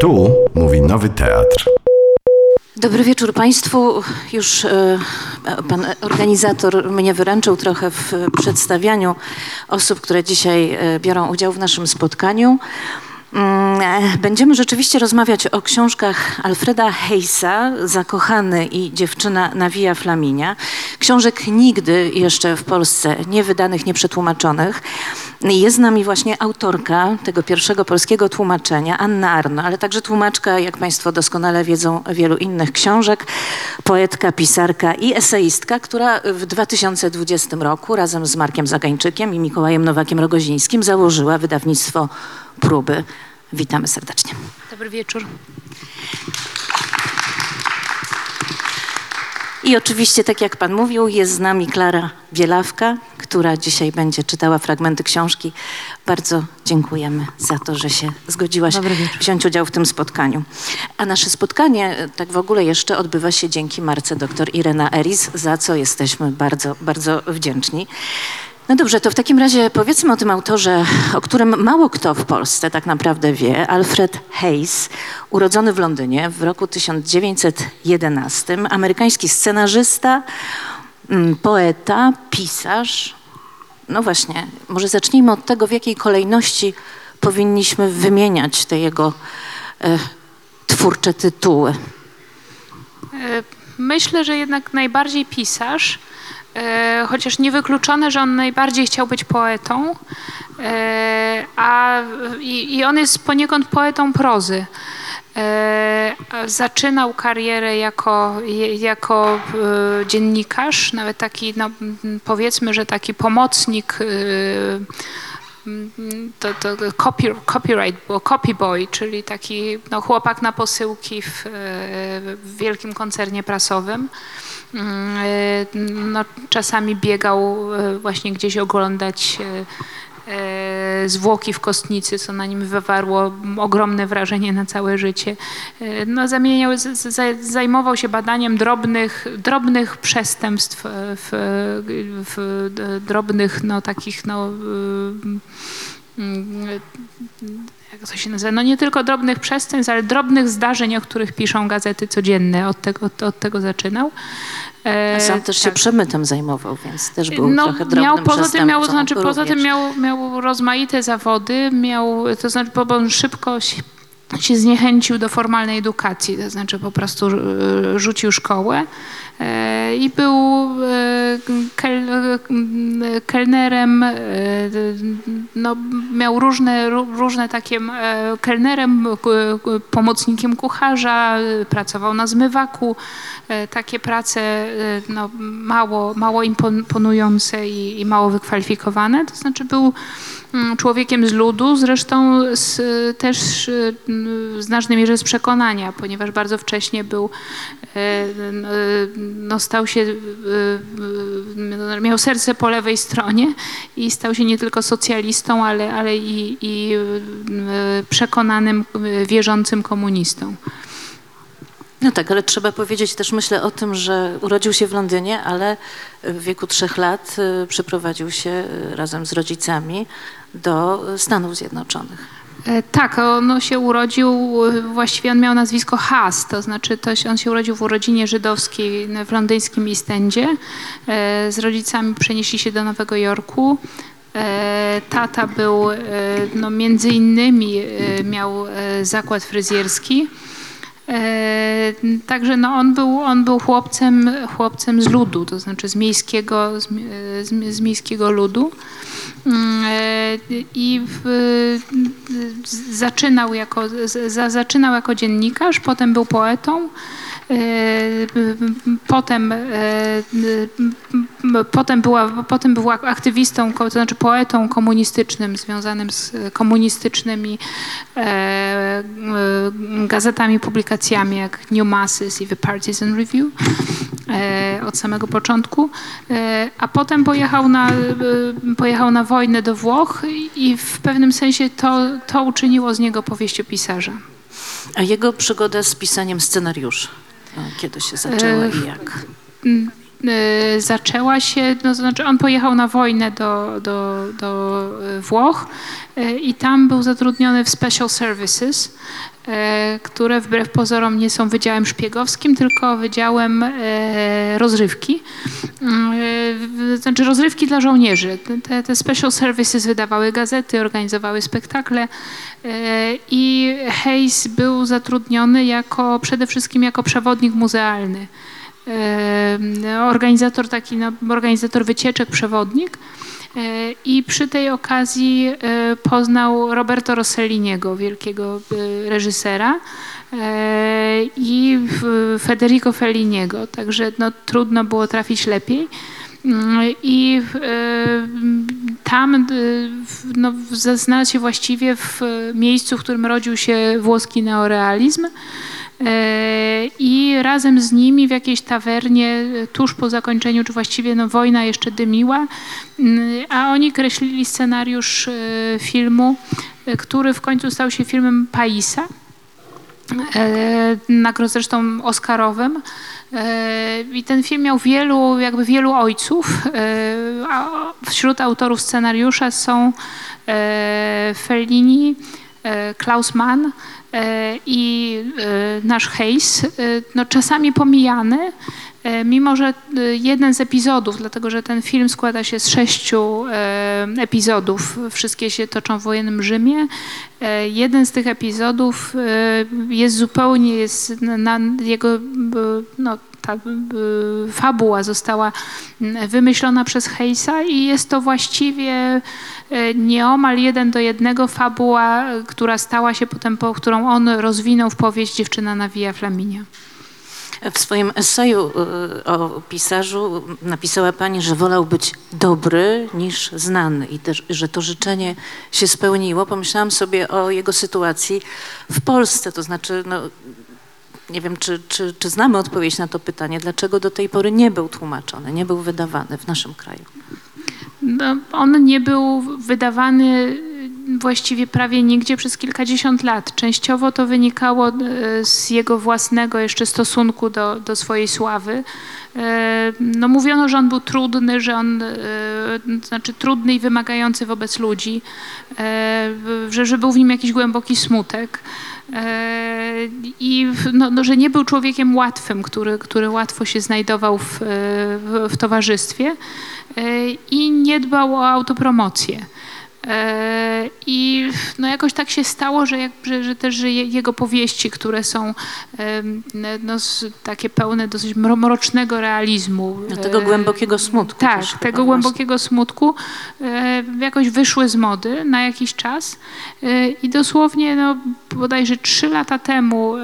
Tu mówi Nowy Teatr. Dobry wieczór Państwu. Już e, pan organizator mnie wyręczył trochę w przedstawianiu osób, które dzisiaj e, biorą udział w naszym spotkaniu. Mm, e, Będziemy rzeczywiście rozmawiać o książkach Alfreda Heysa, Zakochany i Dziewczyna na Via Flaminia. Książek nigdy jeszcze w Polsce nie wydanych, nie przetłumaczonych. Jest z nami właśnie autorka tego pierwszego polskiego tłumaczenia, Anna Arno, ale także tłumaczka, jak Państwo doskonale wiedzą, wielu innych książek, poetka, pisarka i eseistka, która w 2020 roku razem z Markiem Zagańczykiem i Mikołajem Nowakiem Rogozińskim założyła wydawnictwo Próby. Witamy serdecznie. Dobry wieczór. I oczywiście, tak jak Pan mówił, jest z nami Klara Bielawka, która dzisiaj będzie czytała fragmenty książki. Bardzo dziękujemy za to, że się zgodziłaś wziąć udział w tym spotkaniu. A nasze spotkanie, tak w ogóle jeszcze odbywa się dzięki Marce dr Irena Eris, za co jesteśmy bardzo, bardzo wdzięczni. No dobrze, to w takim razie powiedzmy o tym autorze, o którym mało kto w Polsce tak naprawdę wie. Alfred Hayes, urodzony w Londynie w roku 1911, amerykański scenarzysta, mm, poeta, pisarz. No właśnie, może zacznijmy od tego, w jakiej kolejności powinniśmy wymieniać te jego e, twórcze tytuły. E, Myślę, że jednak najbardziej pisarz, chociaż niewykluczone, że on najbardziej chciał być poetą, e, a, i, i on jest poniekąd poetą prozy. E, Zaczynał karierę jako, jako e, dziennikarz, nawet taki, no, powiedzmy, że taki pomocnik e, to, to copy, copyright, copy boy, czyli taki no, chłopak na posyłki w, e, w wielkim koncernie prasowym. Mm, e, No, czasami biegał e, właśnie gdzieś oglądać e, zwłoki w kostnicy, co na nim wywarło ogromne wrażenie na całe życie. No, zamieniał, zajmował się badaniem drobnych, drobnych przestępstw, w, w drobnych, no takich, no, y, mm, jak to się nazywa, no nie tylko drobnych przestępstw, ale drobnych zdarzeń, o których piszą gazety codzienne. Od tego, od, od tego zaczynał. E, Sam też się tak. przemytem zajmował, więc też był No, trochę drobnym miał, poza tym miał, znaczy, poza tym również. miał, miał rozmaite zawody, miał, to znaczy, bo on szybko się, się zniechęcił do formalnej edukacji, to znaczy po prostu e, rzucił szkołę i był e, kel, e, kelnerem, e, no, miał różne, ró- różne takie e, kelnerem, pomocnikiem kucharza, e, pracował na zmywaku, e, takie prace e, no, mało, mało imponujące i, i mało wykwalifikowane. To znaczy był człowiekiem z ludu, zresztą z, też e, w znacznej mierze z przekonania, ponieważ bardzo wcześnie był, e, e, no, stał się, e, miał serce po lewej stronie i stał się nie tylko socjalistą, ale, ale i, i przekonanym, wierzącym komunistą. No tak, ale trzeba powiedzieć też, myślę o tym, że urodził się w Londynie, ale w wieku trzech lat przeprowadził się razem z rodzicami do Stanów Zjednoczonych. E, Tak, on się urodził, e, właściwie on miał nazwisko Haas, to znaczy to się, on się urodził w urodzinie żydowskiej w londyńskim East Endzie. E, Z rodzicami przenieśli się do Nowego Jorku. Tata był, no między innymi miał zakład fryzjerski. E, Także no on, był, on był chłopcem, chłopcem z ludu, to znaczy z miejskiego, z, e, z, mi- z miejskiego ludu. Mm, e, I w, zaczynał jako, z- za, zaczynał jako dziennikarz, potem był poetą. E, Potem, e, potem, była, potem był ak- aktywistą, to znaczy poetą komunistycznym, związanym z komunistycznymi e, gazetami, publikacjami jak New Masses i The Partisan Review od samego początku, a potem pojechał na, pojechał na wojnę do Włoch i w pewnym sensie to, to uczyniło z niego powieściopisarza. A jego przygoda z pisaniem scenariuszy, kiedy się zaczęła E, i jak? Y, zaczęła się, no, to znaczy on pojechał na wojnę do, do, do y, Włoch i tam był zatrudniony w Special Services, które wbrew pozorom nie są wydziałem szpiegowskim, tylko wydziałem y, rozrywki. Y, Znaczy rozrywki dla żołnierzy. Te, te Special Services wydawały gazety, organizowały spektakle i Hayes był zatrudniony jako, przede wszystkim jako przewodnik muzealny e, organizator taki, no, organizator wycieczek, przewodnik. E, I przy tej okazji e, poznał Roberto Rosselliniego, wielkiego e, reżysera i Federico Felliniego, także no, trudno było trafić lepiej. Mm, I tam no, znalazł się właściwie w miejscu, w którym rodził się włoski neorealizm. E, I razem z nimi w jakiejś tawernie e, tuż po zakończeniu, czy właściwie no, wojna jeszcze dymiła, mm, a oni kreślili scenariusz e, filmu, który w końcu stał się filmem Paisa, nagród zresztą Oscarowym. I ten film miał wielu, jakby wielu ojców. Wśród autorów scenariusza są Fellini, Klaus Mann i e, nasz Hayes, e, no czasami pomijany, e, mimo że e, jeden z epizodów, dlatego że ten film składa się z sześciu e, epizodów, wszystkie się toczą w wojennym Rzymie, e, jeden z tych epizodów e, jest zupełnie, jest na, jego, e, no, e, fabuła została m, wymyślona przez Hayesa i jest to właściwie e, nieomal jeden do jednego fabuła, która stała się potem, po, którą on rozwinął w powieść Dziewczyna na Via Flaminia. W swoim eseju y, o pisarzu napisała Pani, że wolał być dobry niż znany i też, że to życzenie się spełniło. Pomyślałam sobie o jego sytuacji w Polsce, to znaczy, no, nie wiem, czy, czy, czy znamy odpowiedź na to pytanie, dlaczego do tej pory nie był tłumaczony, nie był wydawany w naszym kraju. No, on nie był wydawany właściwie prawie nigdzie przez kilkadziesiąt lat. Częściowo to wynikało e, z jego własnego jeszcze stosunku do, do swojej sławy. E, No, mówiono, że on był trudny, że on, e, znaczy trudny i wymagający wobec ludzi, że, że był w nim jakiś głęboki smutek. I no, no, że nie był człowiekiem łatwym, który, który łatwo się znajdował w, w, w towarzystwie i nie dbał o autopromocję. E, I no jakoś tak się stało, że, jak, że, że też jego powieści, które są no, z- takie pełne dosyć mro- mrocznego realizmu. No, tego e, głębokiego smutku Tak, chyba tego właśnie. głębokiego smutku e, jakoś wyszły z mody na jakiś czas i dosłownie no, bodajże trzy lata temu,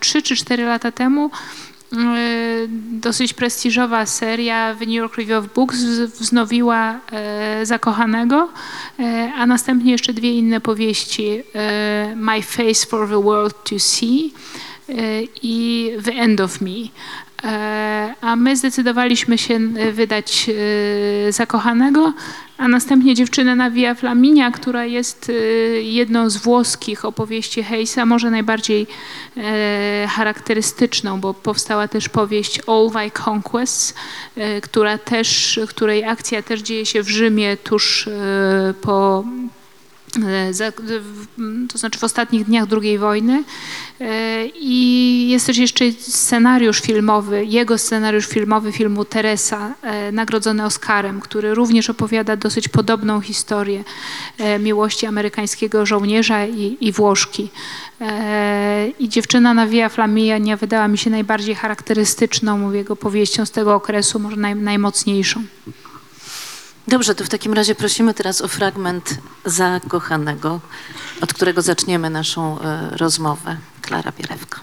trzy czy cztery lata temu dosyć prestiżowa seria The New York Review of Books wz- wznowiła e, Zakochanego, e, a następnie jeszcze dwie inne powieści e, My Face for the World to See e, i The End of Me. E, A my zdecydowaliśmy się e, wydać e, Zakochanego, a następnie Dziewczynę na Via Flaminia, która jest e, jedną z włoskich opowieści Hayesa, może najbardziej e, charakterystyczną, bo powstała też powieść All Thy Conquests, e, która też, której akcja też dzieje się w Rzymie tuż e, po to znaczy w ostatnich dniach II wojny. E, I jest też jeszcze scenariusz filmowy, jego scenariusz filmowy filmu Teresa, e, nagrodzony Oscarem, który również opowiada dosyć podobną historię e, miłości amerykańskiego żołnierza i, i Włoszki. E, I dziewczyna na Via Flaminia wydała mi się najbardziej charakterystyczną jego powieścią z tego okresu, może naj, najmocniejszą. Dobrze, to w takim razie prosimy teraz o fragment zakochanego, od którego zaczniemy naszą e, rozmowę. Klara Bielewka.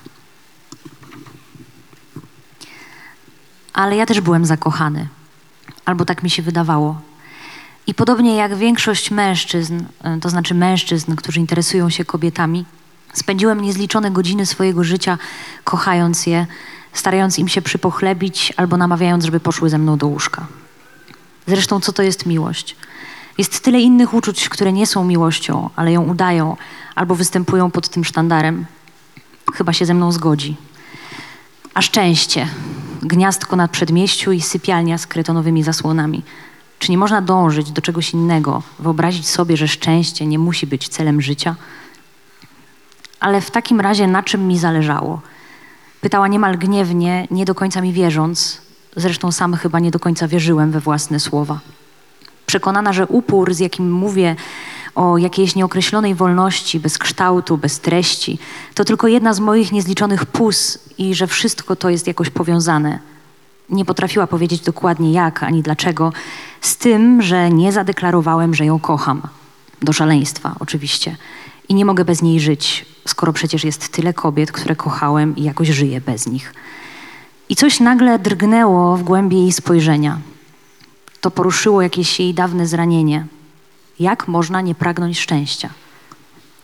ale ja też byłem zakochany. Albo tak mi się wydawało. I podobnie jak większość mężczyzn, y, to znaczy mężczyzn, którzy interesują się kobietami, spędziłem niezliczone godziny swojego życia kochając je, starając im się przypochlebić albo namawiając, żeby poszły ze mną do łóżka. Zresztą, co to jest miłość? Jest tyle innych uczuć, które nie są miłością, ale ją udają albo występują pod tym sztandarem. Chyba się ze mną zgodzi. A szczęście. gniazdko na przedmieściu i sypialnia z kretonowymi zasłonami. Czy nie można dążyć do czegoś innego, wyobrazić sobie, że szczęście nie musi być celem życia? Ale w takim razie na czym mi zależało? Pytała niemal gniewnie, nie do końca mi wierząc, zresztą sam chyba nie do końca wierzyłem we własne słowa. Przekonana, że upór, z jakim mówię o jakiejś nieokreślonej wolności, bez kształtu, bez treści, to tylko jedna z moich niezliczonych pus i że wszystko to jest jakoś powiązane. Nie potrafiła powiedzieć dokładnie jak ani dlaczego, z tym, że nie zadeklarowałem, że ją kocham. Do szaleństwa, oczywiście. I nie mogę bez niej żyć, skoro przecież jest tyle kobiet, które kochałem i jakoś żyję bez nich. I coś nagle drgnęło w głębi jej spojrzenia. To poruszyło jakieś jej dawne zranienie. Jak można nie pragnąć szczęścia?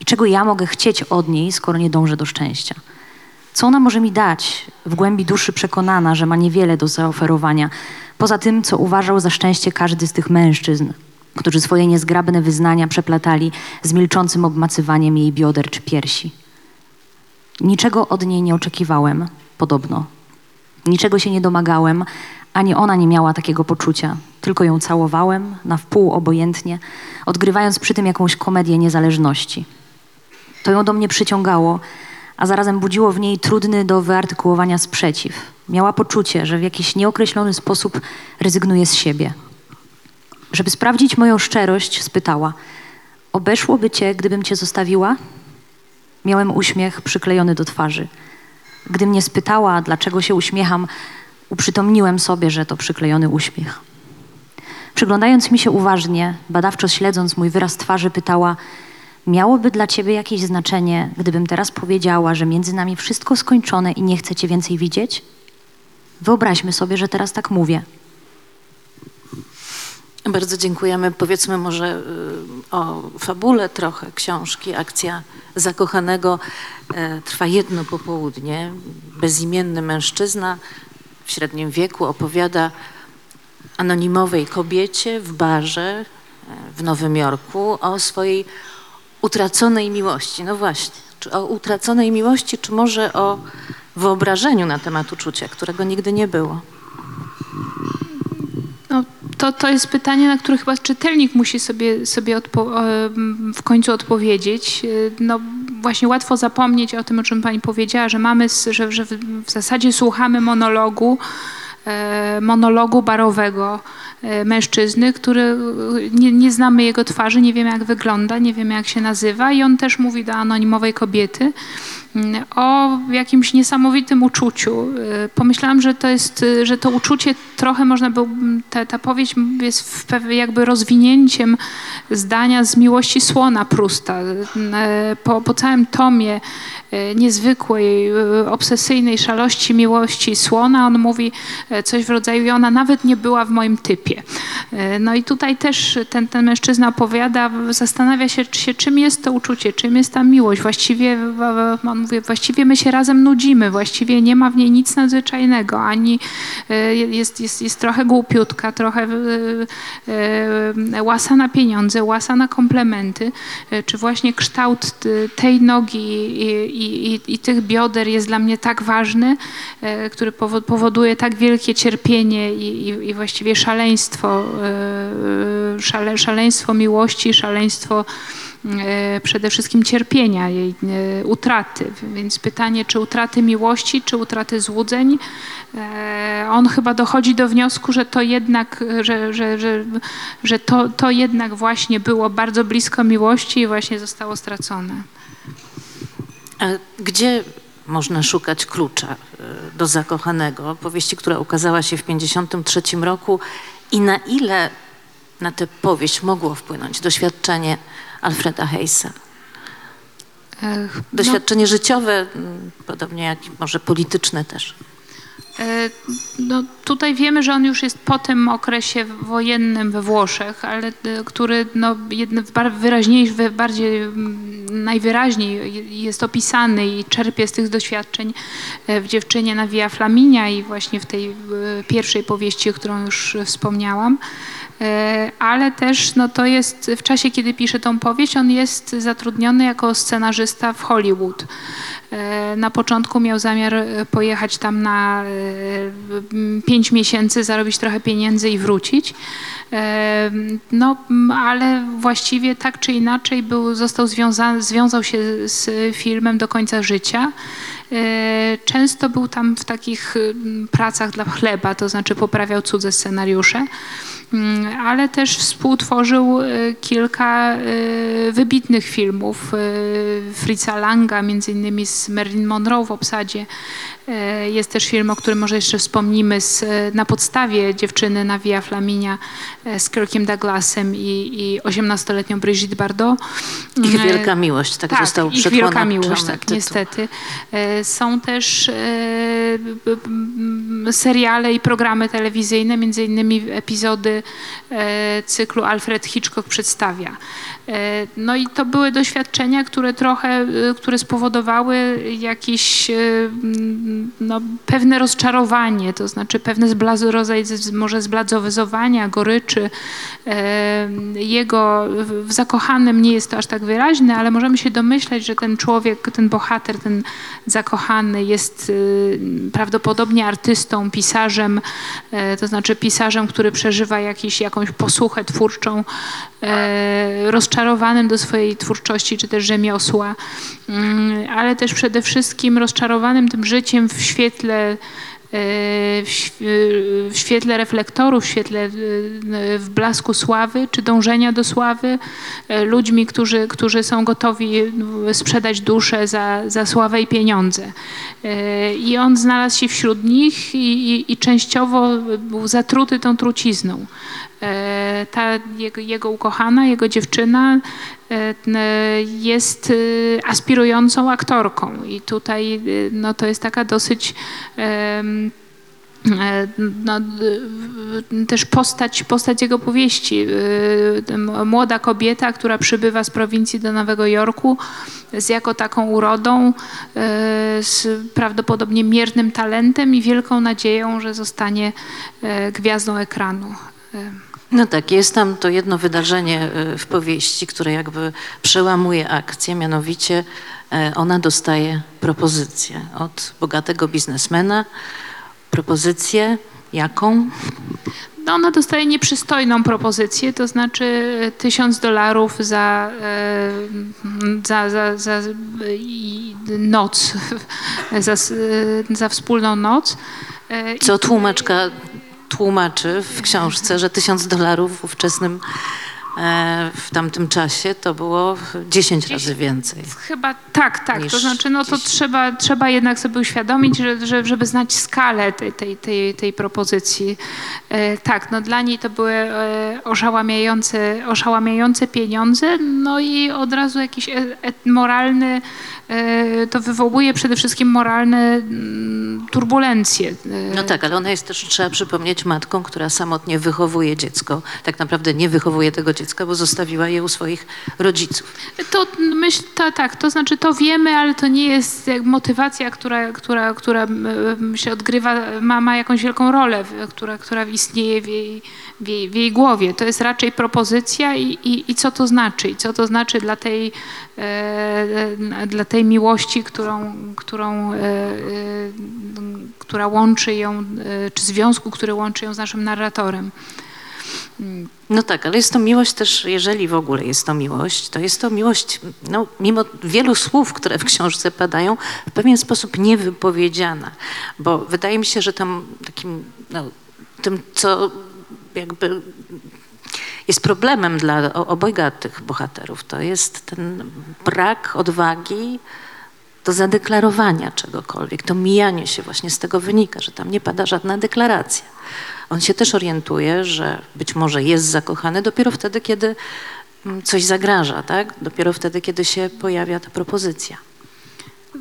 I czego ja mogę chcieć od niej, skoro nie dążę do szczęścia? Co ona może mi dać, w głębi duszy przekonana, że ma niewiele do zaoferowania, poza tym, co uważał za szczęście każdy z tych mężczyzn, którzy swoje niezgrabne wyznania przeplatali z milczącym obmacywaniem jej bioder czy piersi? Niczego od niej nie oczekiwałem, podobno. Niczego się nie domagałem, ani ona nie miała takiego poczucia. Tylko ją całowałem, na wpół obojętnie, odgrywając przy tym jakąś komedię niezależności. To ją do mnie przyciągało, a zarazem budziło w niej trudny do wyartykułowania sprzeciw. Miała poczucie, że w jakiś nieokreślony sposób rezygnuje z siebie. Żeby sprawdzić moją szczerość, spytała: Obeszłoby cię, gdybym cię zostawiła? Miałem uśmiech przyklejony do twarzy. Gdy mnie spytała, dlaczego się uśmiecham, uprzytomniłem sobie, że to przyklejony uśmiech. Przyglądając mi się uważnie, badawczo śledząc mój wyraz twarzy, pytała: Miałoby dla ciebie jakieś znaczenie, gdybym teraz powiedziała, że między nami wszystko skończone i nie chcę cię więcej widzieć? Wyobraźmy sobie, że teraz tak mówię. Bardzo dziękujemy. Powiedzmy może y, o fabule trochę książki. Akcja zakochanego e, trwa jedno popołudnie. Bezimienny mężczyzna w średnim wieku opowiada anonimowej kobiecie w barze e, w Nowym Jorku o swojej utraconej miłości. No właśnie, czy o utraconej miłości, czy może o wyobrażeniu na temat uczucia, którego nigdy nie było. To, to jest pytanie, na które chyba czytelnik musi sobie, sobie em, w końcu odpowiedzieć. E, No, właśnie łatwo zapomnieć o tym, o czym pani powiedziała, że mamy, że, że w, zasadzie słuchamy monologu, e, monologu barowego e, mężczyzny, który e, nie, nie znamy jego twarzy, nie wiemy jak wygląda, nie wiemy jak się nazywa i on też mówi do anonimowej kobiety o jakimś niesamowitym uczuciu. E, Pomyślałam, że to jest, e, że to uczucie trochę można by, ta, ta powieść jest jakby rozwinięciem zdania z miłości słona Prusta. E, Po, po całym tomie niezwykłej, e, obsesyjnej szalości miłości słona on mówi e, coś w rodzaju, ona nawet nie była w moim typie. E, No i tutaj też ten, ten mężczyzna opowiada, zastanawia się, czy się, czym jest to uczucie, czym jest ta miłość. Właściwie, on mówi, właściwie my się razem nudzimy, właściwie nie ma w niej nic nadzwyczajnego, ani e, jest, jest, jest trochę głupiutka, trochę e, e, łasa na pieniądze, łasa na komplementy, e, czy właśnie kształt tej nogi i, i, i, tych bioder jest dla mnie tak ważny, e, który powo- powoduje tak wielkie cierpienie i, i, właściwie szaleństwo, e, szale, szaleństwo miłości, szaleństwo e, przede wszystkim cierpienia, jej e, utraty. Więc pytanie, czy utraty miłości, czy utraty złudzeń. E, On chyba dochodzi do wniosku, że to jednak, że, że, że, że to, to jednak właśnie było bardzo blisko miłości i właśnie zostało stracone. Gdzie można szukać klucza y, do zakochanego? Powieści, która ukazała się w 1953 roku i na ile na tę powieść mogło wpłynąć doświadczenie Alfreda Hayesa? E, no- Doświadczenie życiowe, mm, podobnie jak i może polityczne też. E, No, tutaj wiemy, że on już jest po tym okresie wojennym we Włoszech, ale e, który no, jedno, w bar- wyraźniejszy, wy- bardziej, mm, najwyraźniej je- jest opisany i czerpie z tych doświadczeń e, w dziewczynie na Via Flaminia i właśnie w tej pierwszej powieści, o którą już wspomniałam. E, ale też no, to jest w czasie, kiedy pisze tą powieść, on jest zatrudniony jako scenarzysta w Hollywood. E, Na początku miał zamiar e, pojechać tam na e, m, pięć miesięcy, zarobić trochę pieniędzy i wrócić. No, ale właściwie tak czy inaczej był, został związany, związał się z filmem do końca życia. Często był tam w takich pracach dla chleba, to znaczy poprawiał cudze scenariusze, ale też współtworzył e, kilka e, wybitnych filmów. e, Fritza Langa, między innymi z Marilyn Monroe w obsadzie. E, Jest też film, o którym może jeszcze wspomnimy, z, e, na podstawie dziewczyny na Via Flaminia e, z Kirkiem Douglasem i, i 18-letnią Brigitte Bardot. Ich wielka miłość, tak, tak, został ich wielka miłość, tak, tytuł. niestety. Są też seriale i programy telewizyjne, między innymi epizody cyklu Alfred Hitchcock przedstawia. No i to były doświadczenia, które trochę, które spowodowały jakieś mm, no, pewne rozczarowanie, to znaczy pewne zblazo, rodzaj może zbladzowyzowania, goryczy. Jego w- w zakochanym nie jest to aż tak wyraźne, ale możemy się domyśleć, że ten człowiek, ten bohater, ten zakochany jest y, prawdopodobnie artystą, pisarzem, e, to znaczy pisarzem, który przeżywa jakiś, jakąś posłuchę twórczą, e, rozczarowanym do swojej twórczości czy też rzemiosła, Mm, ale też przede wszystkim rozczarowanym tym życiem w świetle e, św- w świetle reflektorów, w świetle e, w blasku sławy, czy dążenia do sławy, e, ludźmi, którzy, którzy są gotowi e, sprzedać duszę za, za sławę i pieniądze. E, I on znalazł się wśród nich i, i, i częściowo był zatruty tą trucizną. E, Ta jego, jego ukochana, jego dziewczyna e, jest e, aspirującą aktorką i tutaj no, to jest taka dosyć no, też postać, postać jego powieści. Młoda kobieta, która przybywa z prowincji do Nowego Jorku z jako taką urodą, z prawdopodobnie miernym talentem i wielką nadzieją, że zostanie gwiazdą ekranu. E, No tak, jest tam to jedno wydarzenie y, w powieści, które jakby przełamuje akcję, mianowicie e, ona dostaje propozycję od bogatego biznesmena. Propozycję jaką? No ona dostaje nieprzystojną propozycję, to znaczy e, tysiąc dolarów za, e, za, za, za noc, za, e, za wspólną noc. E, Co tłumaczka tłumaczy w książce, że tysiąc dolarów w ówczesnym, e, w tamtym czasie to było 10 razy więcej. Chyba tak, tak. To znaczy, no to trzeba, trzeba jednak sobie uświadomić, że, że, żeby znać skalę tej, tej, tej, tej propozycji. E, tak, no dla niej to były e, oszałamiające, oszałamiające pieniądze, no i od razu jakiś e, moralny, to wywołuje przede wszystkim moralne mm, turbulencje. E, No tak, ale ona jest też, trzeba przypomnieć, matką, która samotnie wychowuje dziecko. Tak naprawdę nie wychowuje tego dziecka, bo zostawiła je u swoich rodziców. To myśl, to, tak, to znaczy to wiemy, ale to nie jest motywacja, która, która, która mm, się odgrywa, ma, ma jakąś wielką rolę, która, która istnieje w jej, w, jej, w jej głowie. To jest raczej propozycja i, i, i co to znaczy, i co to znaczy dla tej, e, dla tej miłości, którą, którą, e, e, która łączy ją, e, czy związku, który łączy ją z naszym narratorem. No tak, ale jest to miłość też, jeżeli w ogóle jest to miłość, to jest to miłość, no, mimo wielu słów, które w książce padają, w pewien sposób niewypowiedziana, bo wydaje mi się, że tam takim, no, tym, co jakby jest problemem dla obojga tych bohaterów, to jest ten brak odwagi do zadeklarowania czegokolwiek. To mijanie się właśnie z tego wynika, że tam nie pada żadna deklaracja. On się też orientuje, że być może jest zakochany dopiero wtedy, kiedy mm, coś zagraża, tak? Dopiero wtedy, kiedy się pojawia ta propozycja.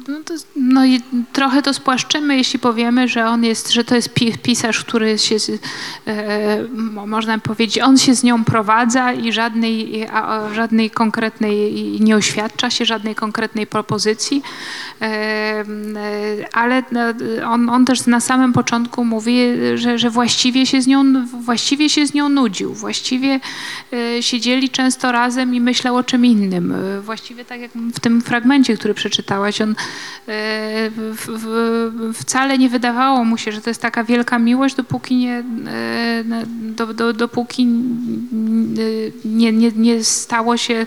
No, to, no i trochę to spłaszczymy, jeśli powiemy, że on jest, że to jest pi- pisarz, który się, e, mo- można powiedzieć, on się z nią prowadza i żadnej, żadnej konkretnej, nie oświadcza się żadnej konkretnej propozycji, e, e, ale on, on też na samym początku mówi, że, że właściwie się z nią, właściwie się z nią nudził, właściwie e, siedzieli często razem i myślał o czym innym. E, Właściwie tak jak w tym fragmencie, który przeczytałaś, on e, wcale nie wydawało mu się, że to jest taka wielka miłość, dopóki nie, e, do, do, dopóki nie, nie, nie stało się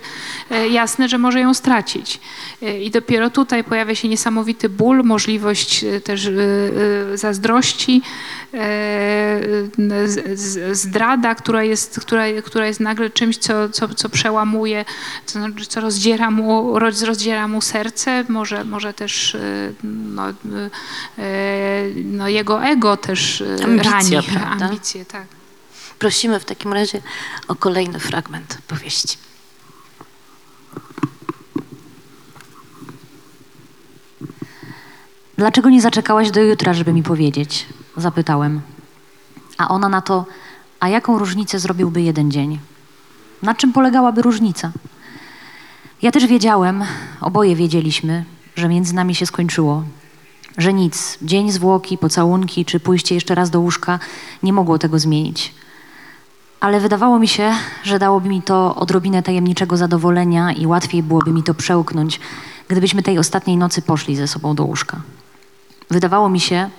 e, jasne, że może ją stracić. E, I dopiero tutaj pojawia się niesamowity ból, możliwość e, też e, e, zazdrości, e, zdrada, która jest, która, która jest nagle czymś, co, co, co przełamuje, co, co rozdziera, mu, roz- rozdziera mu serce, może, może też e, no, e, no, jego ego też Ambicja, rani. prawda? Ambicje, tak. Prosimy w takim razie o kolejny fragment powieści. Dlaczego nie zaczekałaś do jutra, żeby mi powiedzieć? Zapytałem. A ona na to, a jaką różnicę zrobiłby jeden dzień? Na czym polegałaby różnica? Ja też wiedziałem, oboje wiedzieliśmy, że między nami się skończyło. Że nic, dzień zwłoki, pocałunki czy pójście jeszcze raz do łóżka nie mogło tego zmienić. Ale wydawało mi się, że dałoby mi to odrobinę tajemniczego zadowolenia i łatwiej byłoby mi to przełknąć, gdybyśmy tej ostatniej nocy poszli ze sobą do łóżka. Wydawało mi się,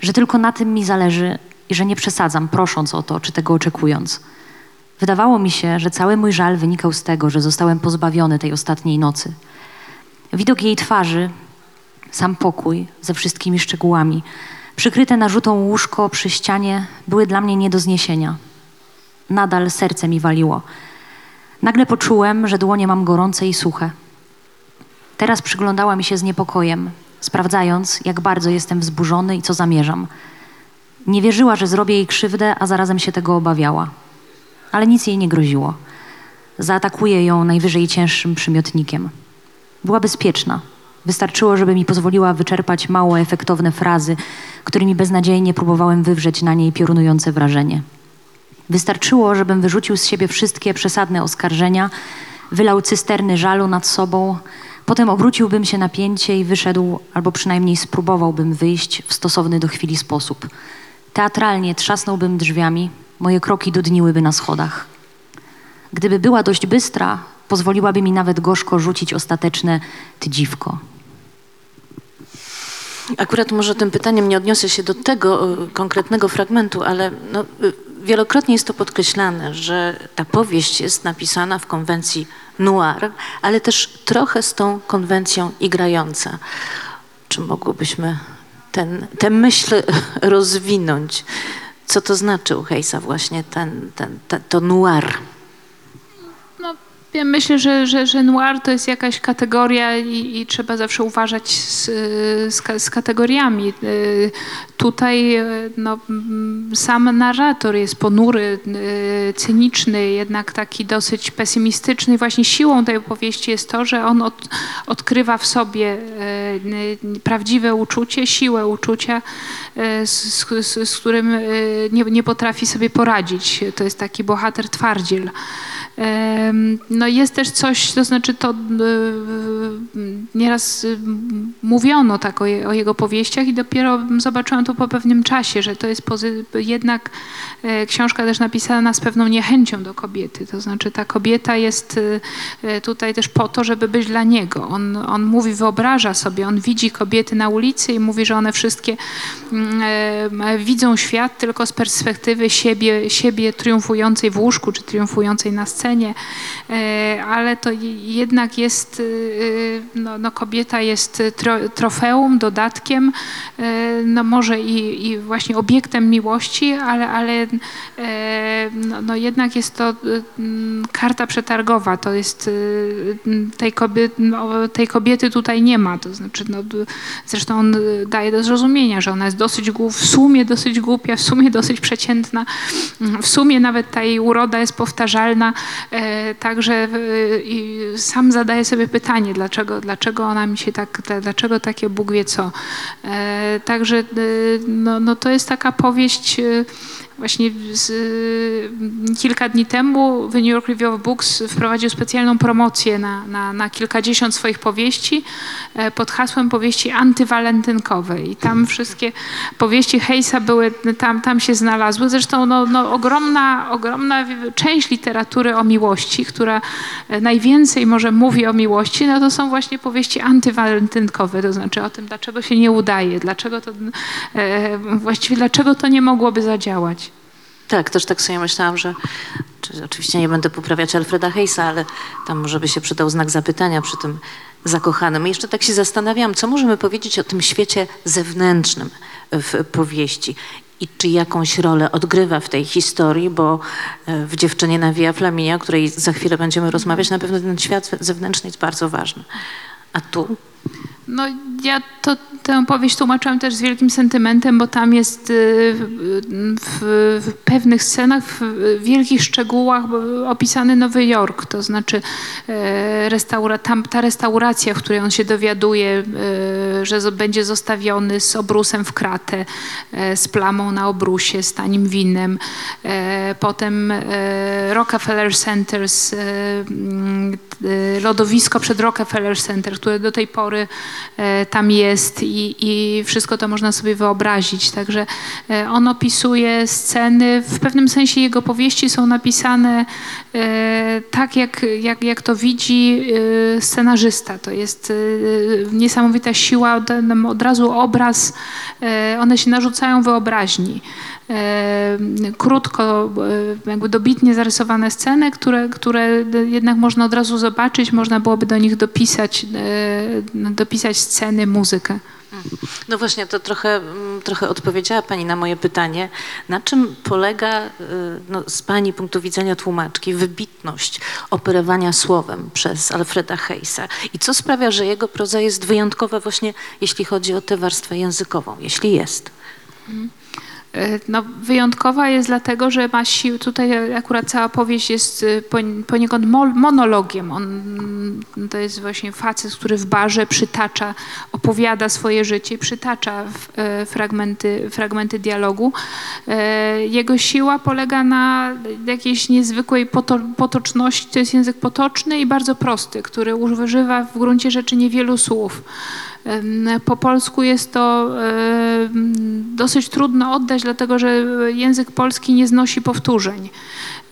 że tylko na tym mi zależy i że nie przesadzam, prosząc o to, czy tego oczekując. Wydawało mi się, że cały mój żal wynikał z tego, że zostałem pozbawiony tej ostatniej nocy. Widok jej twarzy, sam pokój ze wszystkimi szczegółami, przykryte narzutą łóżko przy ścianie, były dla mnie nie do zniesienia. Nadal serce mi waliło. Nagle poczułem, że dłonie mam gorące i suche. Teraz przyglądała mi się z niepokojem, sprawdzając, jak bardzo jestem wzburzony i co zamierzam. Nie wierzyła, że zrobię jej krzywdę, a zarazem się tego obawiała. Ale nic jej nie groziło. Zaatakuję ją najwyżej cięższym przymiotnikiem. Była bezpieczna. Wystarczyło, żeby mi pozwoliła wyczerpać mało efektowne frazy, którymi beznadziejnie próbowałem wywrzeć na niej piorunujące wrażenie. Wystarczyło, żebym wyrzucił z siebie wszystkie przesadne oskarżenia, wylał cysterny żalu nad sobą, potem obróciłbym się na pięcie i wyszedł, albo przynajmniej spróbowałbym wyjść w stosowny do chwili sposób. Teatralnie trzasnąłbym drzwiami, moje kroki dudniłyby na schodach. Gdyby była dość bystra, pozwoliłaby mi nawet gorzko rzucić ostateczne ty dziwko. Akurat może tym pytaniem nie odniosę się do tego y, konkretnego fragmentu, ale no, y, wielokrotnie jest to podkreślane, że ta powieść jest napisana w konwencji noir, ale też trochę z tą konwencją igrająca. Czy mogłybyśmy ten, tę myśl rozwinąć? Co to znaczy u Hejsa właśnie ten, ten, ten, to noir? Ja myślę, że, że, że noir to jest jakaś kategoria i, i trzeba zawsze uważać z, z, z kategoriami. Y, Tutaj y, no, mm, sam narrator jest ponury, y, cyniczny, jednak taki dosyć pesymistyczny. Właśnie siłą tej opowieści jest to, że on od, odkrywa w sobie prawdziwe uczucie, siłę uczucia, z, z, którym nie, nie potrafi sobie poradzić. To jest taki bohater twardziel. No jest też coś, to znaczy to y, nieraz y, mówiono tak o, o jego powieściach i dopiero zobaczyłam to po pewnym czasie, że to jest jednak e, książka też napisana z pewną niechęcią do kobiety. To znaczy ta kobieta jest tutaj też po to, żeby być dla niego. On, on mówi, wyobraża sobie, on widzi kobiety na ulicy i mówi, że one wszystkie mm, e, widzą świat tylko z perspektywy siebie, siebie triumfującej w łóżku czy triumfującej na scenie, E, ale to je- jednak jest, y, no, no kobieta jest tro, trofeum, dodatkiem, e, no może i, i właśnie obiektem miłości, ale, ale e, no, no jednak jest to mm, karta przetargowa, to jest tej kobiety, no, tej kobiety tutaj nie ma, to znaczy no, zresztą on daje do zrozumienia, że ona jest dosyć w sumie dosyć głupia, w sumie dosyć przeciętna, w sumie nawet ta jej uroda jest powtarzalna, e, także y, i sam zadaje sobie pytanie, dlaczego, dlaczego ona mi się tak, dla- dlaczego takie Bóg wie co. E, także e, no, no to jest taka powieść e, właśnie z, e, kilka dni temu The New York Review of Books wprowadził specjalną promocję na, na, na kilkadziesiąt swoich powieści e, pod hasłem powieści antywalentynkowe i tam wszystkie powieści Hejsa były, tam, tam się znalazły. Zresztą no, no, ogromna, ogromna część literatury o miłości, która e, najwięcej może mówi o miłości, no to są właśnie powieści antywalentynkowe, to znaczy o tym, dlaczego się nie udaje, dlaczego to, e, właściwie dlaczego to nie mogłoby zadziałać. Tak, też tak sobie myślałam, że czy, oczywiście nie będę poprawiać Alfreda Heysa, ale tam może by się przydał znak zapytania przy tym zakochanym. I jeszcze tak się zastanawiałam, co możemy powiedzieć o tym świecie zewnętrznym w powieści i czy jakąś rolę odgrywa w tej historii, bo e, w Dziewczynie na Via Flaminia, o której za chwilę będziemy rozmawiać, na pewno ten świat zewnętrzny jest bardzo ważny. A tu? No ja to, tę powieść tłumaczyłam też z wielkim sentymentem, bo tam jest y, w, w pewnych scenach, w wielkich szczegółach opisany Nowy Jork, to znaczy e, restaura, tam, ta restauracja, w której on się dowiaduje, e, że będzie zostawiony z obrusem w kratę, e, z plamą na obrusie, z tanim winem. Potem Rockefeller Center, lodowisko przed Rockefeller Center, które do tej pory tam jest i, i wszystko to można sobie wyobrazić. Także e, on opisuje sceny, w pewnym sensie jego powieści są napisane e, tak, jak, jak, jak to widzi e, scenarzysta. To jest niesamowita siła, od razu obraz, one się narzucają wyobraźni krótko, jakby dobitnie zarysowane sceny, które, które jednak można od razu zobaczyć, można byłoby do nich dopisać, dopisać sceny, muzykę. No właśnie, to trochę, mm, trochę odpowiedziała Pani na moje pytanie. Na czym polega y, no, z Pani punktu widzenia tłumaczki wybitność operowania słowem przez Alfreda Heysa? I co sprawia, że jego proza jest wyjątkowa właśnie, jeśli chodzi o tę warstwę językową, jeśli jest? Mhm. E, no, wyjątkowa jest dlatego, że ma sił, tutaj akurat cała powieść jest y, poniekąd monologiem. On, to jest właśnie facet, który w barze przytacza, opowiada swoje życie, przytacza e, fragmenty, fragmenty dialogu. E, jego siła polega na jakiejś niezwykłej potoczności, to jest język potoczny i bardzo prosty, który używa w gruncie rzeczy niewielu słów. Po polsku jest to dosyć trudno oddać, dlatego że język polski nie znosi powtórzeń.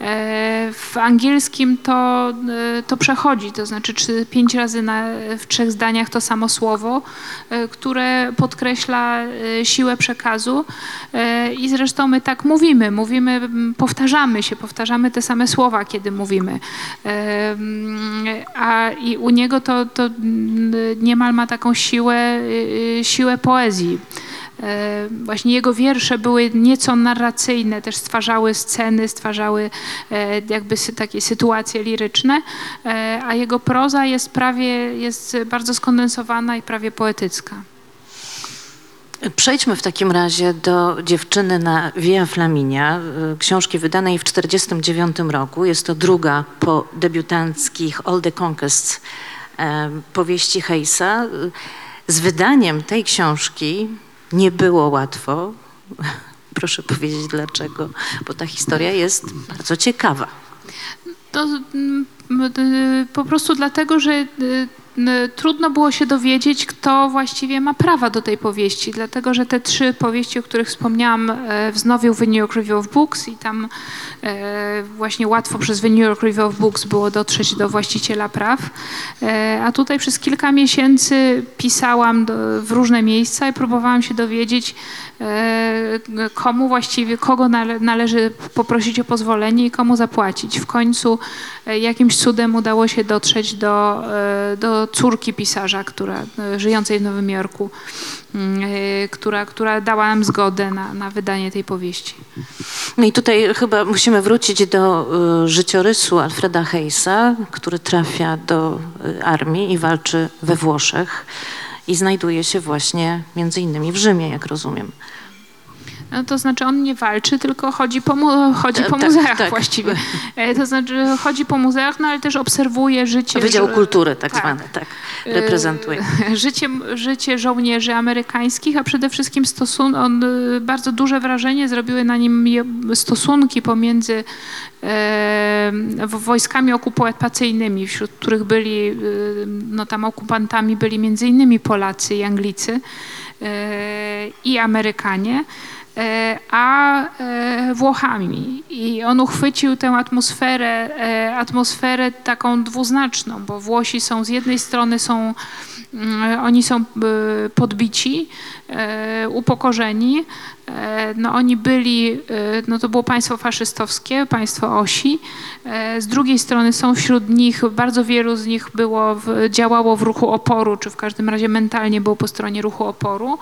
E, w angielskim to, e, to przechodzi, to znaczy czy pięć razy na, w trzech zdaniach to samo słowo, e, które podkreśla siłę przekazu i zresztą my tak mówimy, mówimy, powtarzamy się, powtarzamy te same słowa, kiedy mówimy. A i u niego to, to niemal ma taką siłę, siłę poezji. E, właśnie jego wiersze były nieco narracyjne, też stwarzały sceny, stwarzały e, jakby takie sytuacje liryczne, e, a jego proza jest prawie, jest bardzo skondensowana i prawie poetycka. Przejdźmy w takim razie do Dziewczyny na Via Flaminia, książki wydanej w 1949 roku. Jest to druga po debiutanckich All the Conquests powieści Heysa. Z wydaniem tej książki nie było łatwo. Proszę powiedzieć dlaczego, bo ta historia jest bardzo ciekawa. To mm, po prostu dlatego, że y, trudno było się dowiedzieć, kto właściwie ma prawa do tej powieści, dlatego że te trzy powieści, o których wspomniałam, e, wznowił The New York Review of Books i tam e, właśnie łatwo przez The New York Review of Books było dotrzeć do właściciela praw. E, a tutaj przez kilka miesięcy pisałam w różne miejsca i próbowałam się dowiedzieć, komu właściwie, kogo nale, należy poprosić o pozwolenie i komu zapłacić. W końcu jakimś cudem udało się dotrzeć do, do córki pisarza, która, e, żyjącej w Nowym Jorku, mm, e, która, która dała nam zgodę na, na wydanie tej powieści. No i tutaj chyba musimy wrócić do y, życiorysu Alfreda Heysa, który trafia do armii i walczy we Włoszech i znajduje się właśnie między innymi w Rzymie, jak rozumiem. No, to znaczy on nie walczy, tylko chodzi po, mu, chodzi po Tak, muzeach tak. właściwie. E, To znaczy chodzi po muzeach, no ale też obserwuje życie. Wydział Kultury tak, tak. zwany, tak, reprezentuje. E, Życie, życie żołnierzy amerykańskich, a przede wszystkim stosun on, e, bardzo duże wrażenie zrobiły na nim stosunki pomiędzy e, wojskami okupacyjnymi, wśród których byli, e, no tam okupantami byli między innymi Polacy i Anglicy e, i Amerykanie e, a e, Włochami. I on uchwycił tę atmosferę, e, atmosferę taką dwuznaczną, bo Włosi są z jednej strony są, mm, oni są e, podbici, e, upokorzeni, E, no oni byli, e, no to było państwo faszystowskie, państwo osi. E, Z drugiej strony są wśród nich, bardzo wielu z nich było, działało w ruchu oporu, czy w każdym razie mentalnie było po stronie ruchu oporu.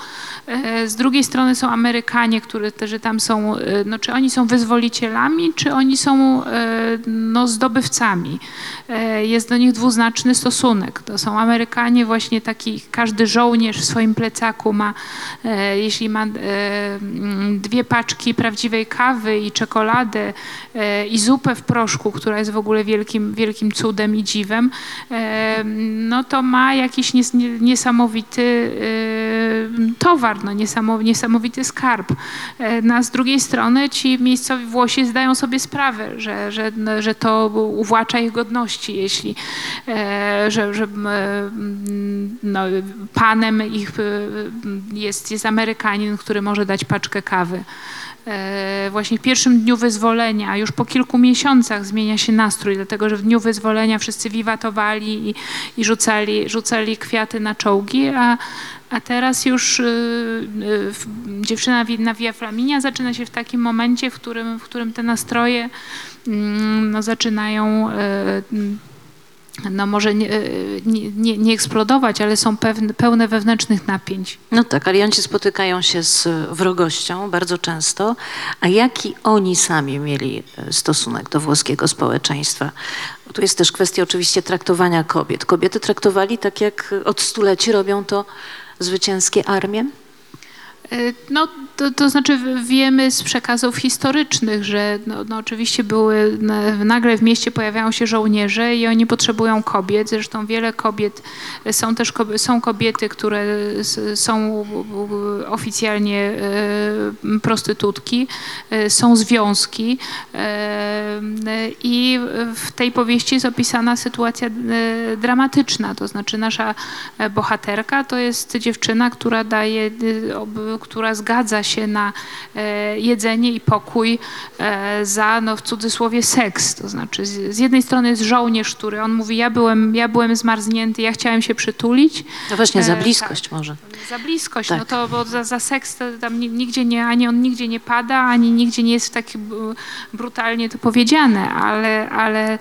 E, Z drugiej strony są Amerykanie, którzy też tam są, e, no czy oni są wyzwolicielami, czy oni są e, no, zdobywcami. E, Jest do nich dwuznaczny stosunek. To są Amerykanie właśnie taki, każdy żołnierz w swoim plecaku ma, e, jeśli ma e, dwie paczki prawdziwej kawy i czekoladę e, i zupę w proszku, która jest w ogóle wielkim, wielkim cudem i dziwem, e, no to ma jakiś nies, nie- niesamowity e, towar, no niesamow, niesamowity skarb. E, No, z drugiej strony ci miejscowi Włosi zdają sobie sprawę, że, że, no, że to uwłacza ich godności, jeśli e, że, że no, panem ich e, jest, jest Amerykanin, który może dać paczkę kawy. E, Właśnie w pierwszym dniu wyzwolenia, już po kilku miesiącach zmienia się nastrój, dlatego że w dniu wyzwolenia wszyscy wiwatowali i, i rzucali, rzucali kwiaty na czołgi, a, a teraz już y, y, dziewczyna na Via Flaminia zaczyna się w takim momencie, w którym, w którym te nastroje mm, no, zaczynają e, no może nie, e, nie, nie, nie eksplodować, ale są pewne, pełne wewnętrznych napięć. No tak, alianci spotykają się z wrogością bardzo często. A jaki oni sami mieli e, stosunek do włoskiego społeczeństwa? Tu jest też kwestia oczywiście traktowania kobiet. Kobiety traktowali tak, jak od stuleci robią to zwycięskie armie? E, No, to, to znaczy wiemy z przekazów historycznych, że no, no oczywiście były, na- nagle w mieście pojawiają się żołnierze i oni potrzebują kobiet. Zresztą wiele kobiet, e, są też kob- są kobiety, które są oficjalnie e, prostytutki, są związki i w tej powieści jest opisana sytuacja dramatyczna, to znaczy nasza bohaterka to jest dziewczyna, która daje, która zgadza się na e, jedzenie i pokój e, za, no w cudzysłowie, seks. To znaczy z, jednej strony jest żołnierz, który on mówi, ja byłem, ja byłem zmarznięty, ja chciałem się przytulić. No właśnie, za E, bliskość może. Za bliskość, Tak. no to bo za, za seks to tam ni- nigdzie nie, ani on nigdzie nie pada, ani nigdzie nie jest tak b- brutalnie to powiedziane, ale, ale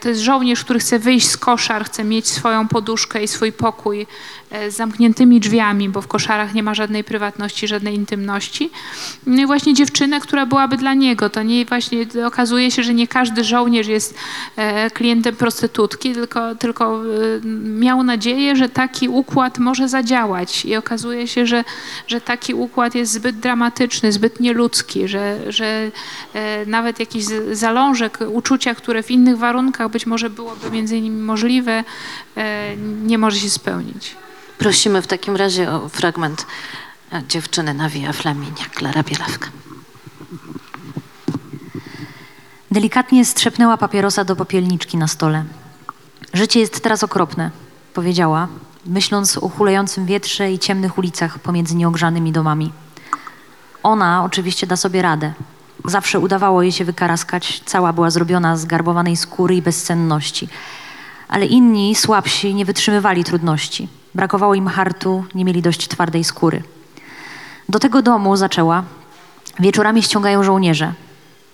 to jest żołnierz, który chce wyjść z koszar, chce mieć swoją poduszkę i swój pokój z zamkniętymi drzwiami, bo w koszarach nie ma żadnej prywatności, żadnej intymności. No i właśnie dziewczynę, która byłaby dla niego. To nie właśnie okazuje się, że nie każdy żołnierz jest e, klientem prostytutki, tylko, tylko e, miał nadzieję, że taki układ może zadziałać. I okazuje się, że, że taki układ jest zbyt dramatyczny, zbyt nieludzki, że, że e, nawet jakiś zalążek uczucia, które w innych warunkach być może byłoby między nimi możliwe, e, nie może się spełnić. Prosimy w takim razie o fragment e, dziewczyny na Via Flaminia, Klara Bielawka. Delikatnie strzepnęła papierosa do popielniczki na stole. Życie jest teraz okropne, powiedziała, myśląc o hulejącym wietrze i ciemnych ulicach pomiędzy nieogrzanymi domami. Ona oczywiście da sobie radę. Zawsze udawało jej się wykaraskać, cała była zrobiona z garbowanej skóry i bezsenności. Ale inni, słabsi, nie wytrzymywali trudności. Brakowało im hartu, nie mieli dość twardej skóry. Do tego domu zaczęła. Wieczorami ściągają żołnierze.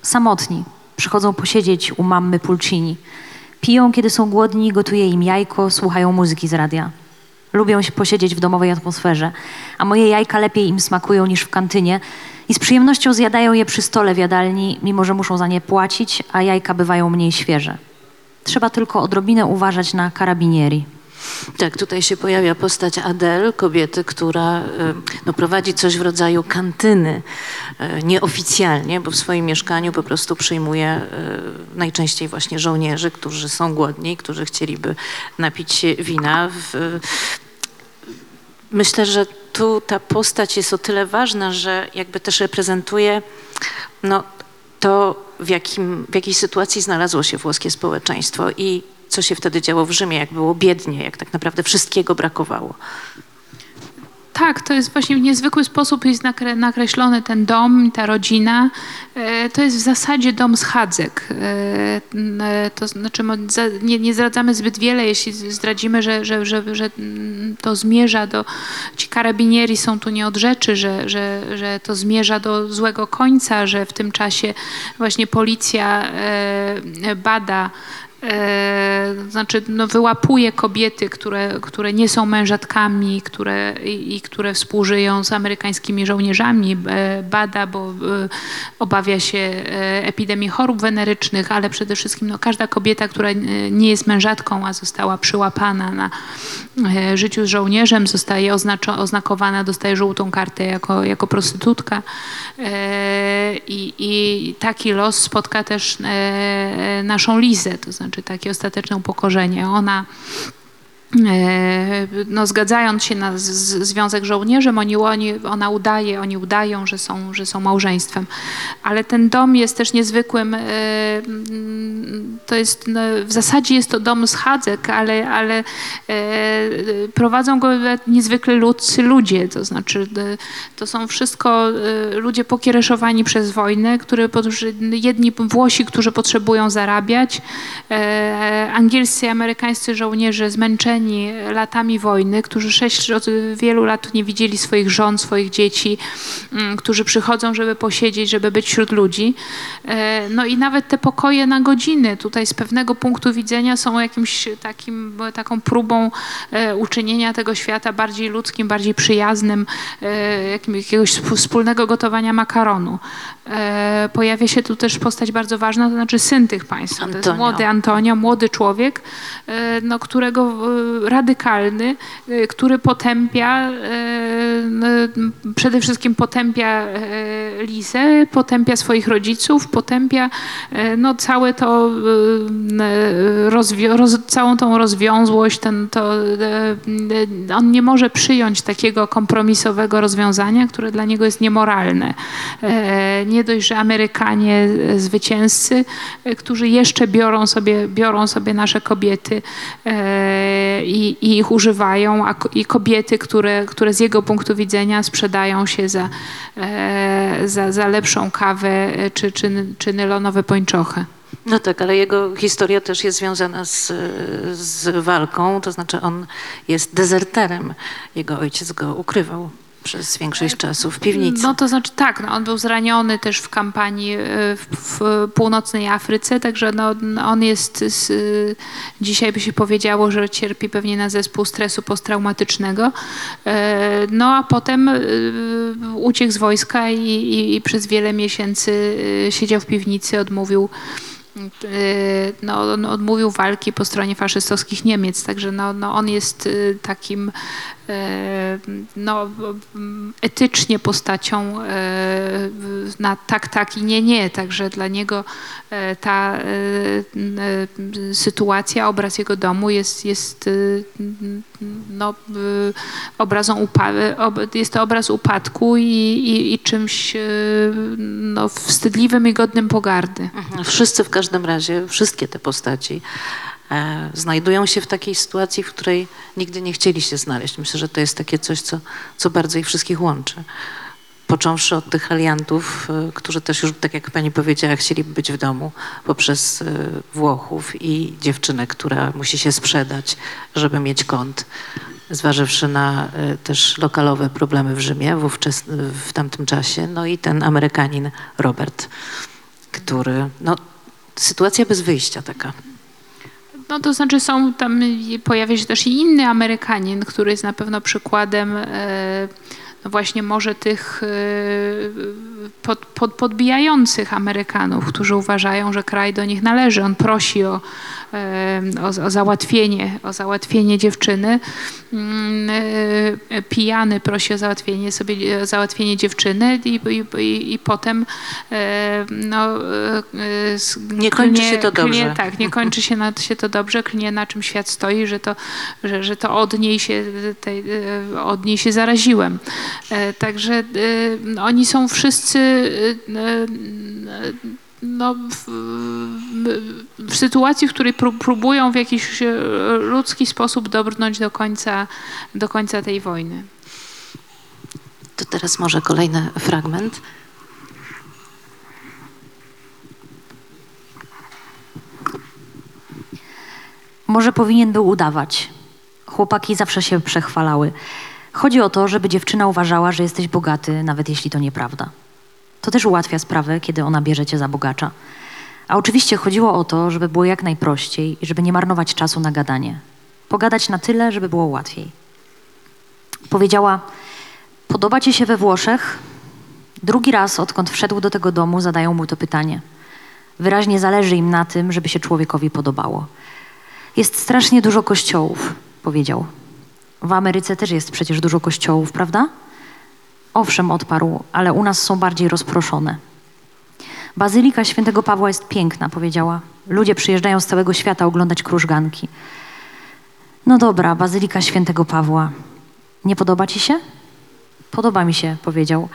Samotni. Przychodzą posiedzieć u mamy Pulcini. Piją, kiedy są głodni, gotuje im jajko, słuchają muzyki z radia. Lubią się posiedzieć w domowej atmosferze, a moje jajka lepiej im smakują niż w kantynie i z przyjemnością zjadają je przy stole w jadalni, mimo że muszą za nie płacić, a jajka bywają mniej świeże. Trzeba tylko odrobinę uważać na karabinieri. Tak, tutaj się pojawia postać Adele, kobiety, która e, no, prowadzi coś w rodzaju kantyny, e, nieoficjalnie, bo w swoim mieszkaniu po prostu przyjmuje e, najczęściej właśnie żołnierzy, którzy są głodni, którzy chcieliby napić się wina. Myślę, że tu ta postać jest o tyle ważna, że jakby też reprezentuje no, to, w, jakim, w jakiej sytuacji znalazło się włoskie społeczeństwo i co się wtedy działo w Rzymie, jak było biednie, jak tak naprawdę wszystkiego brakowało. Tak, to jest właśnie w niezwykły sposób jest nakre, nakreślony ten dom, ta rodzina. E, to jest w zasadzie dom schadzek. E, e, to znaczy nie, nie zdradzamy zbyt wiele, jeśli zdradzimy, że, że, że, że to zmierza do... Ci karabinieri są tu nie od rzeczy, że, że, że to zmierza do złego końca, że w tym czasie właśnie policja bada E, znaczy no, wyłapuje kobiety, które, które nie są mężatkami które, i, i które współżyją z amerykańskimi żołnierzami, e, bada, bo e, obawia się epidemii chorób wenerycznych, ale przede wszystkim no, każda kobieta, która nie jest mężatką, a została przyłapana na życiu z żołnierzem, zostaje oznaczo, oznakowana, dostaje żółtą kartę jako, jako prostytutka. I, I taki los spotka też naszą Lizę, to znaczy takie ostateczne upokorzenie. Ona no, zgadzając się na związek z żołnierzem, oni, oni, ona udaje, oni udają, że są, że są małżeństwem. Ale ten dom jest też niezwykłym, e, to jest, no, w zasadzie jest to dom schadzek, ale, ale e, prowadzą go niezwykle ludzcy ludzie, to znaczy e, to są wszystko e, ludzie pokiereszowani przez wojnę, które, jedni Włosi, którzy potrzebują zarabiać, e, angielscy i amerykańscy żołnierze zmęczeni latami wojny, którzy sześć, od wielu lat nie widzieli swoich żon, swoich dzieci, mm, którzy przychodzą, żeby posiedzieć, żeby być wśród ludzi. E, No i nawet te pokoje na godziny tutaj z pewnego punktu widzenia są jakimś takim, taką próbą e, uczynienia tego świata bardziej ludzkim, bardziej przyjaznym, e, jakiegoś sp- wspólnego gotowania makaronu. Pojawia się tu też postać bardzo ważna, to znaczy syn tych państw. To jest młody Antonio, młody człowiek, no, którego radykalny, e, który potępia, e, przede wszystkim potępia e, Lizę, potępia swoich rodziców, potępia no, całe to, roz, całą tą rozwiązłość, ten, to, on nie może przyjąć takiego kompromisowego rozwiązania, które dla niego jest niemoralne. Nie dość, że Amerykanie zwycięzcy, którzy jeszcze biorą sobie, biorą sobie nasze kobiety i, i ich używają, a i kobiety, które, które z jego punktu widzenia sprzedają się za, e, za, za lepszą kawę e, czy, czy, czy nylonowe pończochy. No tak, ale jego historia też jest związana z, z walką, to znaczy on jest dezerterem. Jego ojciec go ukrywał przez większość czasu w piwnicy. No to znaczy tak, no, on był zraniony też w kampanii e, w, w północnej Afryce, także no, on jest, z, dzisiaj by się powiedziało, że cierpi pewnie na zespół stresu posttraumatycznego. E, No a potem e, uciekł z wojska i, i, i przez wiele miesięcy e, siedział w piwnicy, odmówił e, no, on odmówił walki po stronie faszystowskich Niemiec, także no, no on jest e, takim e, no, etycznie postacią na tak, tak i nie, nie. Także dla niego ta sytuacja, obraz jego domu jest, jest no, obrazą upa- jest to obraz upadku i, i, i czymś no, wstydliwym i godnym pogardy. Mhm. Wszyscy w każdym razie, wszystkie te postaci e, znajdują się w takiej sytuacji, w której nigdy nie chcieli się znaleźć. Myślę, że to jest takie coś, co, co bardzo ich wszystkich łączy. Począwszy od tych aliantów, e, którzy też już, tak jak pani powiedziała, chcieliby być w domu, poprzez e, Włochów i dziewczynę, która musi się sprzedać, żeby mieć kąt. Zważywszy na też lokalowe problemy w Rzymie wówczas, w tamtym czasie, no i ten Amerykanin Robert, który, no, sytuacja bez wyjścia taka. No to znaczy są tam, pojawia się też i inny Amerykanin, który jest na pewno przykładem e, no właśnie może tych e, pod, pod, podbijających Amerykanów, którzy uważają, że kraj do nich należy. On prosi o, o, o załatwienie, o załatwienie dziewczyny. Mm, e, Pijany prosi o załatwienie sobie, o załatwienie dziewczyny i, i, i, potem e, no, e, e, Nie kończy się to klnie- dobrze. tak, nie kończy się, na, się to dobrze, klnie na czym świat stoi, że to, że, że to od, niej się, tej, e, od niej się zaraziłem. E, Także e, oni są wszyscy e, e, no, w, w sytuacji, w której pró- próbują w jakiś e, ludzki sposób dobrnąć do końca, do końca tej wojny. To teraz może kolejny fragment. Może powinien był udawać. Chłopaki zawsze się przechwalały. Chodzi o to, żeby dziewczyna uważała, że jesteś bogaty, nawet jeśli to nieprawda. To też ułatwia sprawę, kiedy ona bierze cię za bogacza. A oczywiście chodziło o to, żeby było jak najprościej i żeby nie marnować czasu na gadanie. Pogadać na tyle, żeby było łatwiej. Powiedziała: Podoba ci się we Włoszech? Drugi raz, odkąd wszedł do tego domu, zadają mu to pytanie. Wyraźnie zależy im na tym, żeby się człowiekowi podobało. Jest strasznie dużo kościołów, powiedział. W Ameryce też jest przecież dużo kościołów, prawda? Owszem, odparł, ale u nas są bardziej rozproszone. Bazylika świętego Pawła jest piękna, powiedziała. Ludzie przyjeżdżają z całego świata oglądać krużganki. No dobra, Bazylika świętego Pawła. Nie podoba ci się? Podoba mi się, powiedział,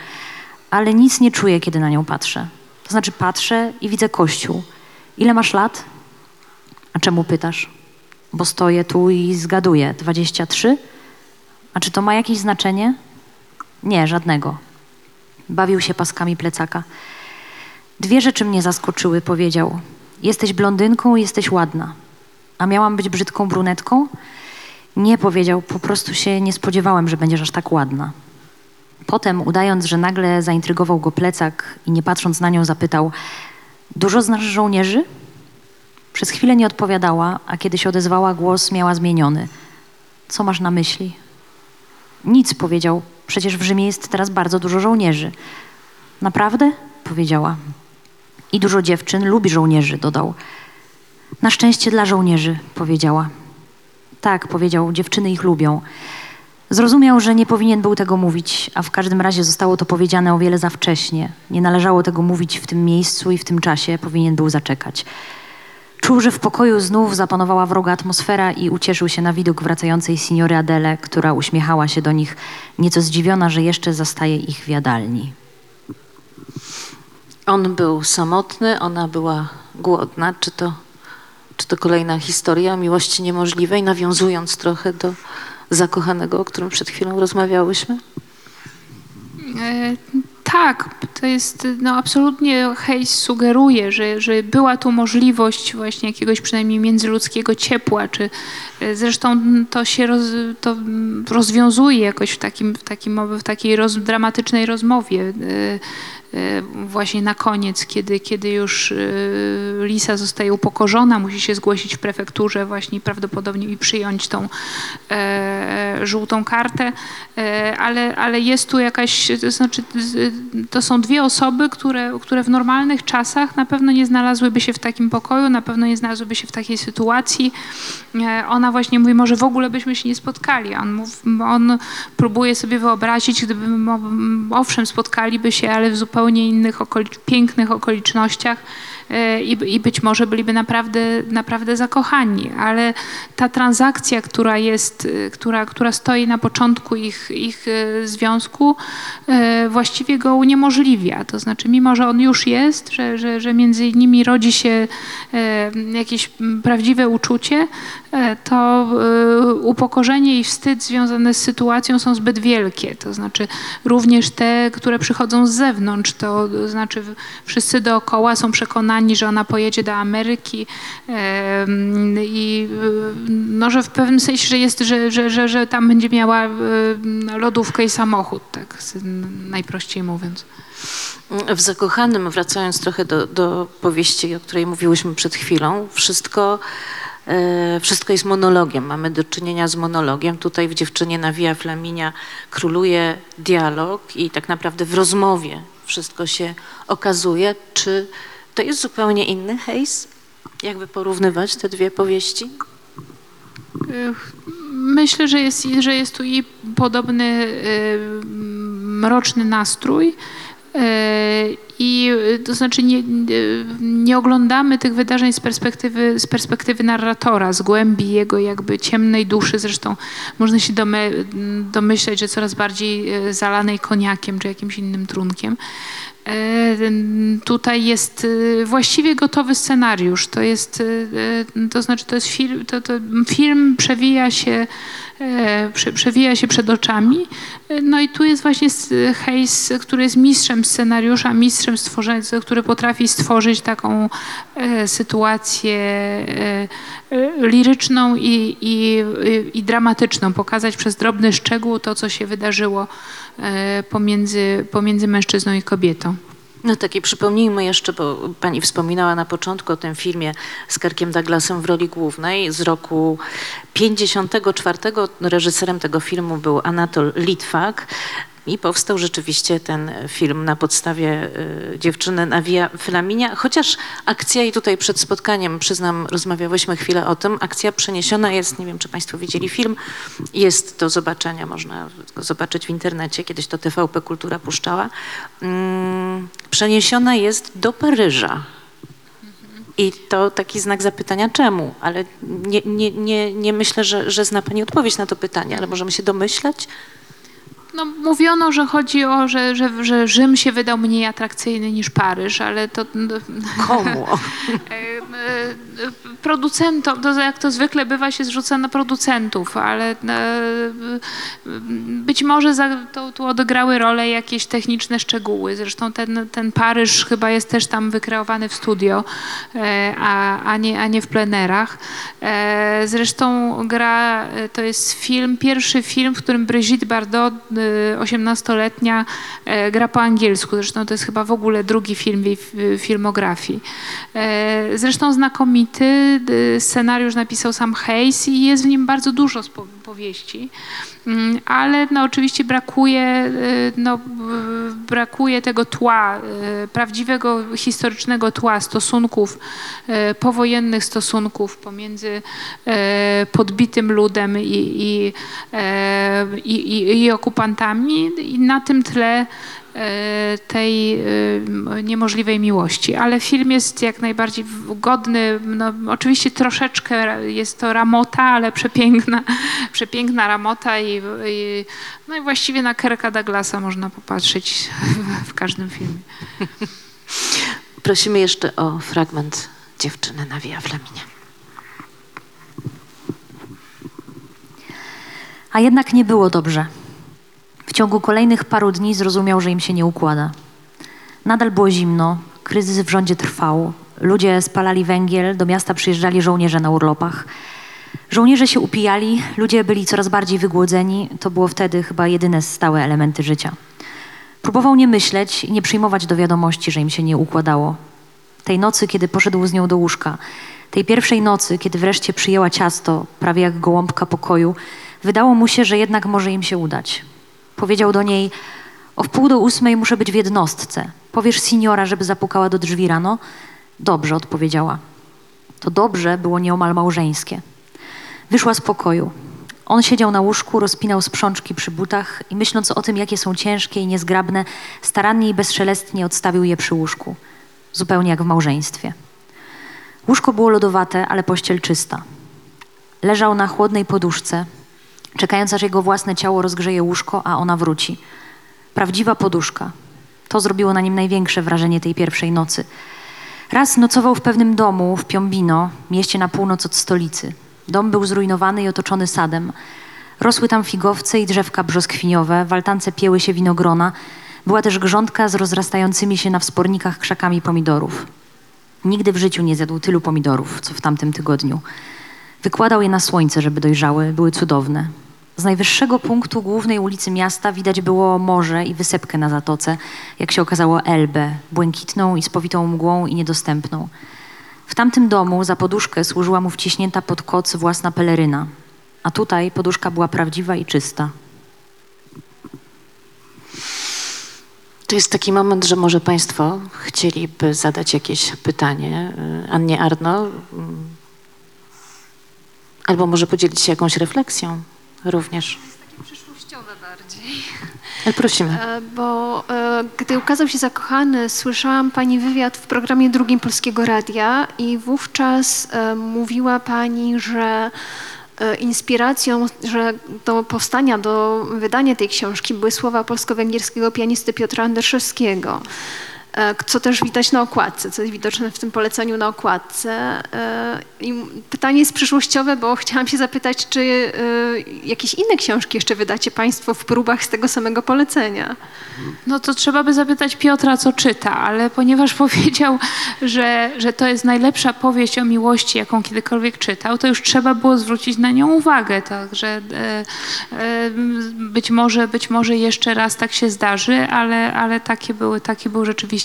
ale nic nie czuję, kiedy na nią patrzę. To znaczy patrzę i widzę kościół. Ile masz lat? A czemu pytasz? Bo stoję tu i zgaduję. 23? A czy to ma jakieś znaczenie? Nie, żadnego. Bawił się paskami plecaka. Dwie rzeczy mnie zaskoczyły, powiedział. Jesteś blondynką i jesteś ładna. A miałam być brzydką brunetką? Nie, powiedział, po prostu się nie spodziewałem, że będziesz aż tak ładna. Potem, udając, że nagle zaintrygował go plecak i nie patrząc na nią, zapytał: Dużo znasz żołnierzy? Przez chwilę nie odpowiadała, a kiedy się odezwała, głos miała zmieniony. Co masz na myśli? Nic, powiedział. Przecież w Rzymie jest teraz bardzo dużo żołnierzy. Naprawdę? powiedziała. I dużo dziewczyn lubi żołnierzy, dodał. Na szczęście dla żołnierzy, powiedziała. Tak, powiedział, dziewczyny ich lubią. Zrozumiał, że nie powinien był tego mówić, a w każdym razie zostało to powiedziane o wiele za wcześnie. Nie należało tego mówić w tym miejscu i w tym czasie, powinien był zaczekać. Czuł, że w pokoju znów zapanowała wroga atmosfera i ucieszył się na widok wracającej signory Adele, która uśmiechała się do nich, nieco zdziwiona, że jeszcze zastaje ich w jadalni. On był samotny, ona była głodna. Czy to, czy to kolejna historia miłości niemożliwej, nawiązując trochę do zakochanego, o którym przed chwilą rozmawiałyśmy? Tak, to jest, no absolutnie Hayes sugeruje, że, że była tu możliwość właśnie jakiegoś przynajmniej międzyludzkiego ciepła, czy e, zresztą to się roz, to rozwiązuje jakoś w, takim, w, takim, w takiej roz, dramatycznej rozmowie e, właśnie na koniec, kiedy, kiedy już e, Lisa zostaje upokorzona, musi się zgłosić w prefekturze właśnie prawdopodobnie i przyjąć tą e, żółtą kartę, e, ale, ale jest tu jakaś, to znaczy to są dwie osoby, które, które w normalnych czasach na pewno nie znalazłyby się w takim pokoju, na pewno nie znalazłyby się w takiej sytuacji. E, Ona właśnie mówi, może w ogóle byśmy się nie spotkali. On, on próbuje sobie wyobrazić, gdyby, owszem, spotkaliby się, ale w zupełnie innych, okolic- pięknych okolicznościach i, i być może byliby naprawdę, naprawdę zakochani, ale ta transakcja, która jest, e, która, która stoi na początku ich, ich e, związku, e, właściwie go uniemożliwia. To znaczy, mimo że on już jest, że, że, że między nimi rodzi się e, jakieś prawdziwe uczucie, e, to e, upokorzenie i wstyd związane z sytuacją są zbyt wielkie. To znaczy, również te, które przychodzą z zewnątrz, to znaczy wszyscy dookoła są przekonani, że ona pojedzie do Ameryki i e, no, że w pewnym sensie, że jest, że, że, że, że tam będzie miała e, lodówkę i samochód, tak najprościej mówiąc. W Zakochanym, wracając trochę do, do powieści, o której mówiłyśmy przed chwilą, wszystko, e, wszystko jest monologiem. Mamy do czynienia z monologiem. Tutaj w Dziewczynie na Via Flaminia króluje dialog i tak naprawdę w rozmowie wszystko się okazuje. Czy to jest zupełnie inny hejs? Jakby porównywać te dwie powieści? Myślę, że jest, że jest tu i podobny y, mroczny nastrój. y, I to znaczy nie, y, nie oglądamy tych wydarzeń z perspektywy, z perspektywy narratora, z głębi jego jakby ciemnej duszy. Zresztą można się domy, domyśleć, że coraz bardziej zalanej koniakiem czy jakimś innym trunkiem. E, Tutaj jest y, właściwie gotowy scenariusz. To jest, y, to znaczy, to jest film, to, to film przewija się, e, prze, przewija się przed oczami. E, No i tu jest właśnie Hayes, który jest mistrzem scenariusza, mistrzem stworzenia, który potrafi stworzyć taką e, sytuację e, e, liryczną i, i, i dramatyczną, pokazać przez drobny szczegół to, co się wydarzyło e, pomiędzy, pomiędzy mężczyzną i kobietą. No tak i przypomnijmy jeszcze, bo pani wspominała na początku o tym filmie z Kirkiem Douglasem w roli głównej z roku 54. Reżyserem tego filmu był Anatol Litwak. I powstał rzeczywiście ten film na podstawie y, dziewczyny na Via Flaminia, chociaż akcja i tutaj przed spotkaniem, przyznam, rozmawiałyśmy chwilę o tym, akcja przeniesiona jest, nie wiem czy Państwo widzieli film, jest do zobaczenia, można go zobaczyć w internecie, kiedyś to TVP Kultura puszczała, mm, przeniesiona jest do Paryża. I to taki znak zapytania czemu, ale nie, nie, nie, nie myślę, że, że zna Pani odpowiedź na to pytanie, ale możemy się domyślać? No, mówiono, że chodzi o, że, że, że Rzym się wydał mniej atrakcyjny niż Paryż, ale to Komu? e, e, producentom, to jak to zwykle bywa, się zrzuca na producentów, ale e, być może za, to, tu odegrały rolę jakieś techniczne szczegóły. Zresztą ten, ten Paryż chyba jest też tam wykreowany w studio, a, a, nie, a nie w plenerach. Zresztą gra, to jest film, pierwszy film, w którym Brigitte Bardot, 18-letnia, e, gra po angielsku. Zresztą to jest chyba w ogóle drugi film w filmografii. E, Zresztą znakomity scenariusz napisał sam Hayes i jest w nim bardzo dużo po- powieści. Mm, Ale no, oczywiście brakuje, e, no, brakuje tego tła, e, prawdziwego historycznego tła stosunków, e, powojennych stosunków pomiędzy podbitym ludem i, i, i, i, okupantami i na tym tle tej e, niemożliwej miłości. Ale film jest jak najbardziej godny, no, oczywiście troszeczkę jest to ramota, ale przepiękna, przepiękna ramota i, i, no i właściwie na Kerka Douglasa można popatrzeć w każdym filmie. Prosimy jeszcze o fragment dziewczyny na Via Flaminia. A jednak nie było dobrze. W ciągu kolejnych paru dni zrozumiał, że im się nie układa. Nadal było zimno, kryzys w rządzie trwał, ludzie spalali węgiel, do miasta przyjeżdżali żołnierze na urlopach. Żołnierze się upijali, ludzie byli coraz bardziej wygłodzeni, to było wtedy chyba jedyne stałe elementy życia. Próbował nie myśleć i nie przyjmować do wiadomości, że im się nie układało. Tej nocy, kiedy poszedł z nią do łóżka, tej pierwszej nocy, kiedy wreszcie przyjęła ciasto, prawie jak gołąbka pokoju, wydało mu się, że jednak może im się udać. Powiedział do niej: O wpół do ósmej muszę być w jednostce. Powiesz seniora, żeby zapukała do drzwi rano? Dobrze, odpowiedziała. To dobrze było nieomal małżeńskie. Wyszła z pokoju. On siedział na łóżku, rozpinał sprzączki przy butach i myśląc o tym, jakie są ciężkie i niezgrabne, starannie i bezszelestnie odstawił je przy łóżku. Zupełnie jak w małżeństwie. Łóżko było lodowate, ale pościel czysta. Leżał na chłodnej poduszce, czekając aż jego własne ciało rozgrzeje łóżko, a ona wróci. Prawdziwa poduszka. To zrobiło na nim największe wrażenie tej pierwszej nocy. Raz nocował w pewnym domu w Piombino, mieście na północ od stolicy. Dom był zrujnowany i otoczony sadem. Rosły tam figowce i drzewka brzoskwiniowe, w altance pieły się winogrona. Była też grządka z rozrastającymi się na wspornikach krzakami pomidorów. Nigdy w życiu nie zjadł tylu pomidorów, co w tamtym tygodniu. Wykładał je na słońce, żeby dojrzały, były cudowne. Z najwyższego punktu głównej ulicy miasta widać było morze i wysepkę na zatoce, jak się okazało Elbę, błękitną i spowitą mgłą i niedostępną. W tamtym domu za poduszkę służyła mu wciśnięta pod koc własna peleryna, a tutaj poduszka była prawdziwa i czysta. To jest taki moment, że może Państwo chcieliby zadać jakieś pytanie y, Annie Arno, albo może podzielić się jakąś refleksją również. Przyszłościowe bardziej. Ale prosimy. E, Bo e, gdy ukazał się Zakochany, słyszałam Pani wywiad w programie drugim Polskiego Radia i wówczas e, mówiła Pani, że e, inspiracją że do powstania, do wydania tej książki były słowa polsko-węgierskiego pianisty Piotra Anderszewskiego, e, co też widać na okładce, co jest widoczne w tym poleceniu na okładce. E, I pytanie jest przyszłościowe, bo chciałam się zapytać, czy e, jakieś inne książki jeszcze wydacie Państwo w próbach z tego samego polecenia? No to trzeba by zapytać Piotra, co czyta, ale ponieważ powiedział, że, że to jest najlepsza powieść o miłości, jaką kiedykolwiek czytał, to już trzeba było zwrócić na nią uwagę. Także e, e, być, może, być może jeszcze raz tak się zdarzy, ale, ale takie były, taki był rzeczywiście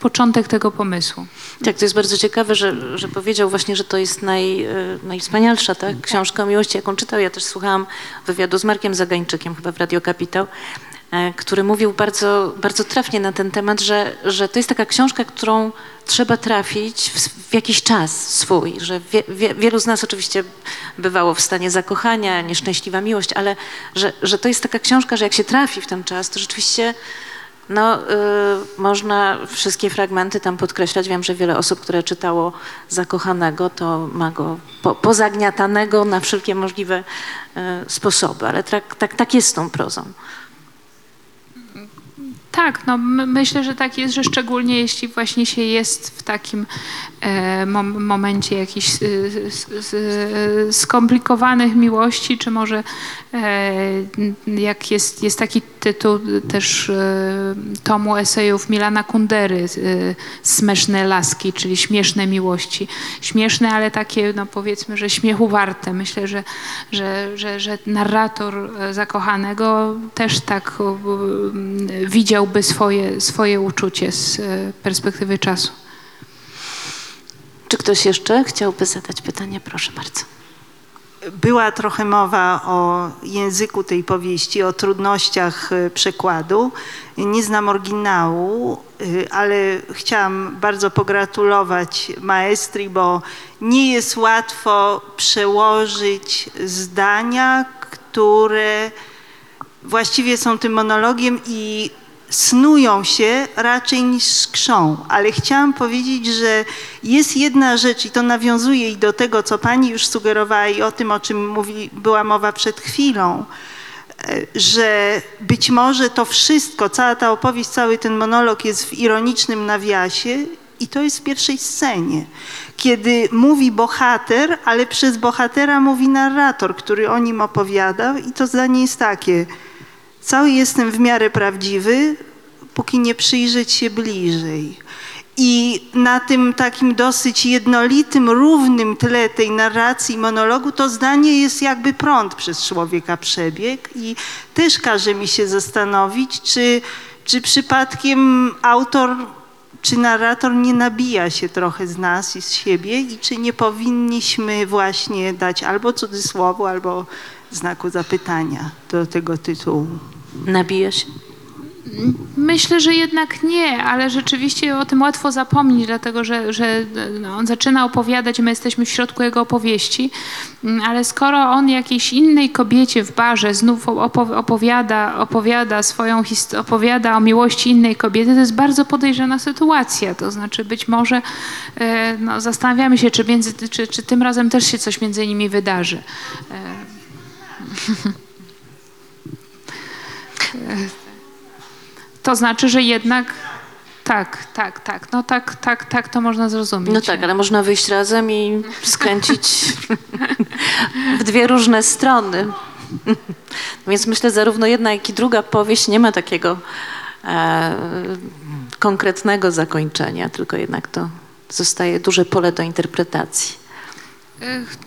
początek tego pomysłu. Tak, to jest bardzo ciekawe, że, że powiedział właśnie, że to jest naj, y, najwspanialsza tak? książka o miłości, jaką czytał. Ja też słuchałam wywiadu z Markiem Zagańczykiem, chyba w Radio Kapitał, e, który mówił bardzo, bardzo trafnie na ten temat, że, że to jest taka książka, którą trzeba trafić w, w jakiś czas swój, że wie, wie, wielu z nas oczywiście bywało w stanie zakochania, nieszczęśliwa miłość, ale że, że to jest taka książka, że jak się trafi w ten czas, to rzeczywiście no, y, można wszystkie fragmenty tam podkreślać. Wiem, że wiele osób, które czytało Zakochanego, to ma go po, pozagniatanego na wszelkie możliwe y, sposoby, ale tak, tak, tak jest z tą prozą. Tak, no my- myślę, że tak jest, że szczególnie jeśli właśnie się jest w takim e, mom, momencie jakichś e, e, skomplikowanych miłości, czy może e, jak jest, jest taki tytuł też e, tomu esejów Milana Kundery, e, Smeszne laski, czyli śmieszne miłości. Śmieszne, ale takie, no powiedzmy, że śmiechu warte. Myślę, że, że, że, że narrator zakochanego też tak o, m, widziałby swoje, swoje uczucie z e, perspektywy czasu. Czy ktoś jeszcze chciałby zadać pytanie? Proszę bardzo. Była trochę mowa o języku tej powieści, o trudnościach y, przekładu. Nie znam oryginału, y, ale chciałam bardzo pogratulować maestri, bo nie jest łatwo przełożyć zdania, które właściwie są tym monologiem i snują się raczej niż skrzą. Ale chciałam powiedzieć, że jest jedna rzecz i to nawiązuje i do tego, co pani już sugerowała i o tym, o czym mówi, była mowa przed chwilą, e, że być może to wszystko, cała ta opowieść, cały ten monolog jest w ironicznym nawiasie i to jest w pierwszej scenie, kiedy mówi bohater, ale przez bohatera mówi narrator, który o nim opowiada i to zdanie jest takie – Cały jestem w miarę prawdziwy, póki nie przyjrzeć się bliżej. I na tym takim dosyć jednolitym, równym tle tej narracji, monologu, to zdanie jest jakby prąd przez człowieka przebieg i też każe mi się zastanowić, czy, czy przypadkiem autor czy narrator nie nabija się trochę z nas i z siebie i czy nie powinniśmy właśnie dać albo cudzysłowu, albo znaku zapytania do tego tytułu. Nabija się? Myślę, że jednak nie, ale rzeczywiście o tym łatwo zapomnieć, dlatego że, że no, on zaczyna opowiadać, my jesteśmy w środku jego opowieści, Mm, ale skoro on jakiejś innej kobiecie w barze znów opo- opowiada, opowiada swoją opowiada o miłości innej kobiety, to jest bardzo podejrzana sytuacja. To znaczy być może e, no, zastanawiamy się, czy, między, czy, czy tym razem też się coś między nimi wydarzy. To znaczy, że jednak tak, tak, tak, no tak, tak, tak to można zrozumieć. No tak, ale można wyjść razem i skręcić w dwie różne strony. Więc myślę, zarówno jedna, jak i druga powieść nie ma takiego e, konkretnego zakończenia, tylko jednak to zostaje duże pole do interpretacji.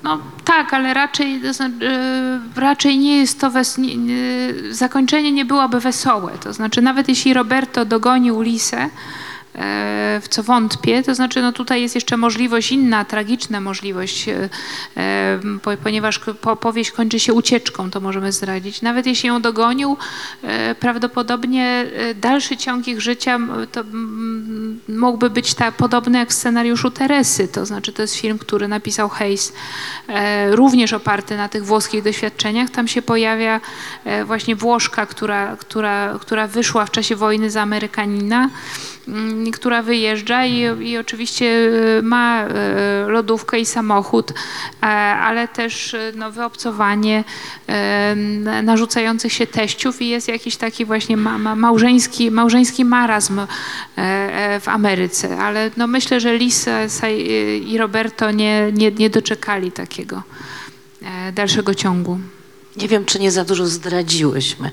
No tak, ale raczej, znaczy, e, raczej nie jest to wes- nie, nie, zakończenie nie byłoby wesołe. To znaczy nawet jeśli Roberto dogoni Ulisę, e, w co wątpię. To znaczy, no tutaj jest jeszcze możliwość inna, tragiczna możliwość, e, e, po- ponieważ powieść kończy się ucieczką, to możemy zdradzić. Nawet jeśli ją dogonił, e, prawdopodobnie e, dalszy ciąg ich życia to mógłby być tak podobny jak w scenariuszu Teresy. To znaczy, to jest film, który napisał Hayes, e, również oparty na tych włoskich doświadczeniach. Tam się pojawia e, właśnie Włoszka, która, która, która wyszła w czasie wojny za Amerykanina, która wyjeżdża i, i oczywiście e, ma e, lodówkę i samochód, e, ale też e, no, wyobcowanie narzucających się teściów i jest jakiś taki właśnie ma, ma, małżeński, małżeński marazm e, e, w Ameryce. Ale no, myślę, że Lisa i Roberto nie, nie, nie doczekali takiego dalszego ciągu. Nie wiem, czy nie za dużo zdradziłyśmy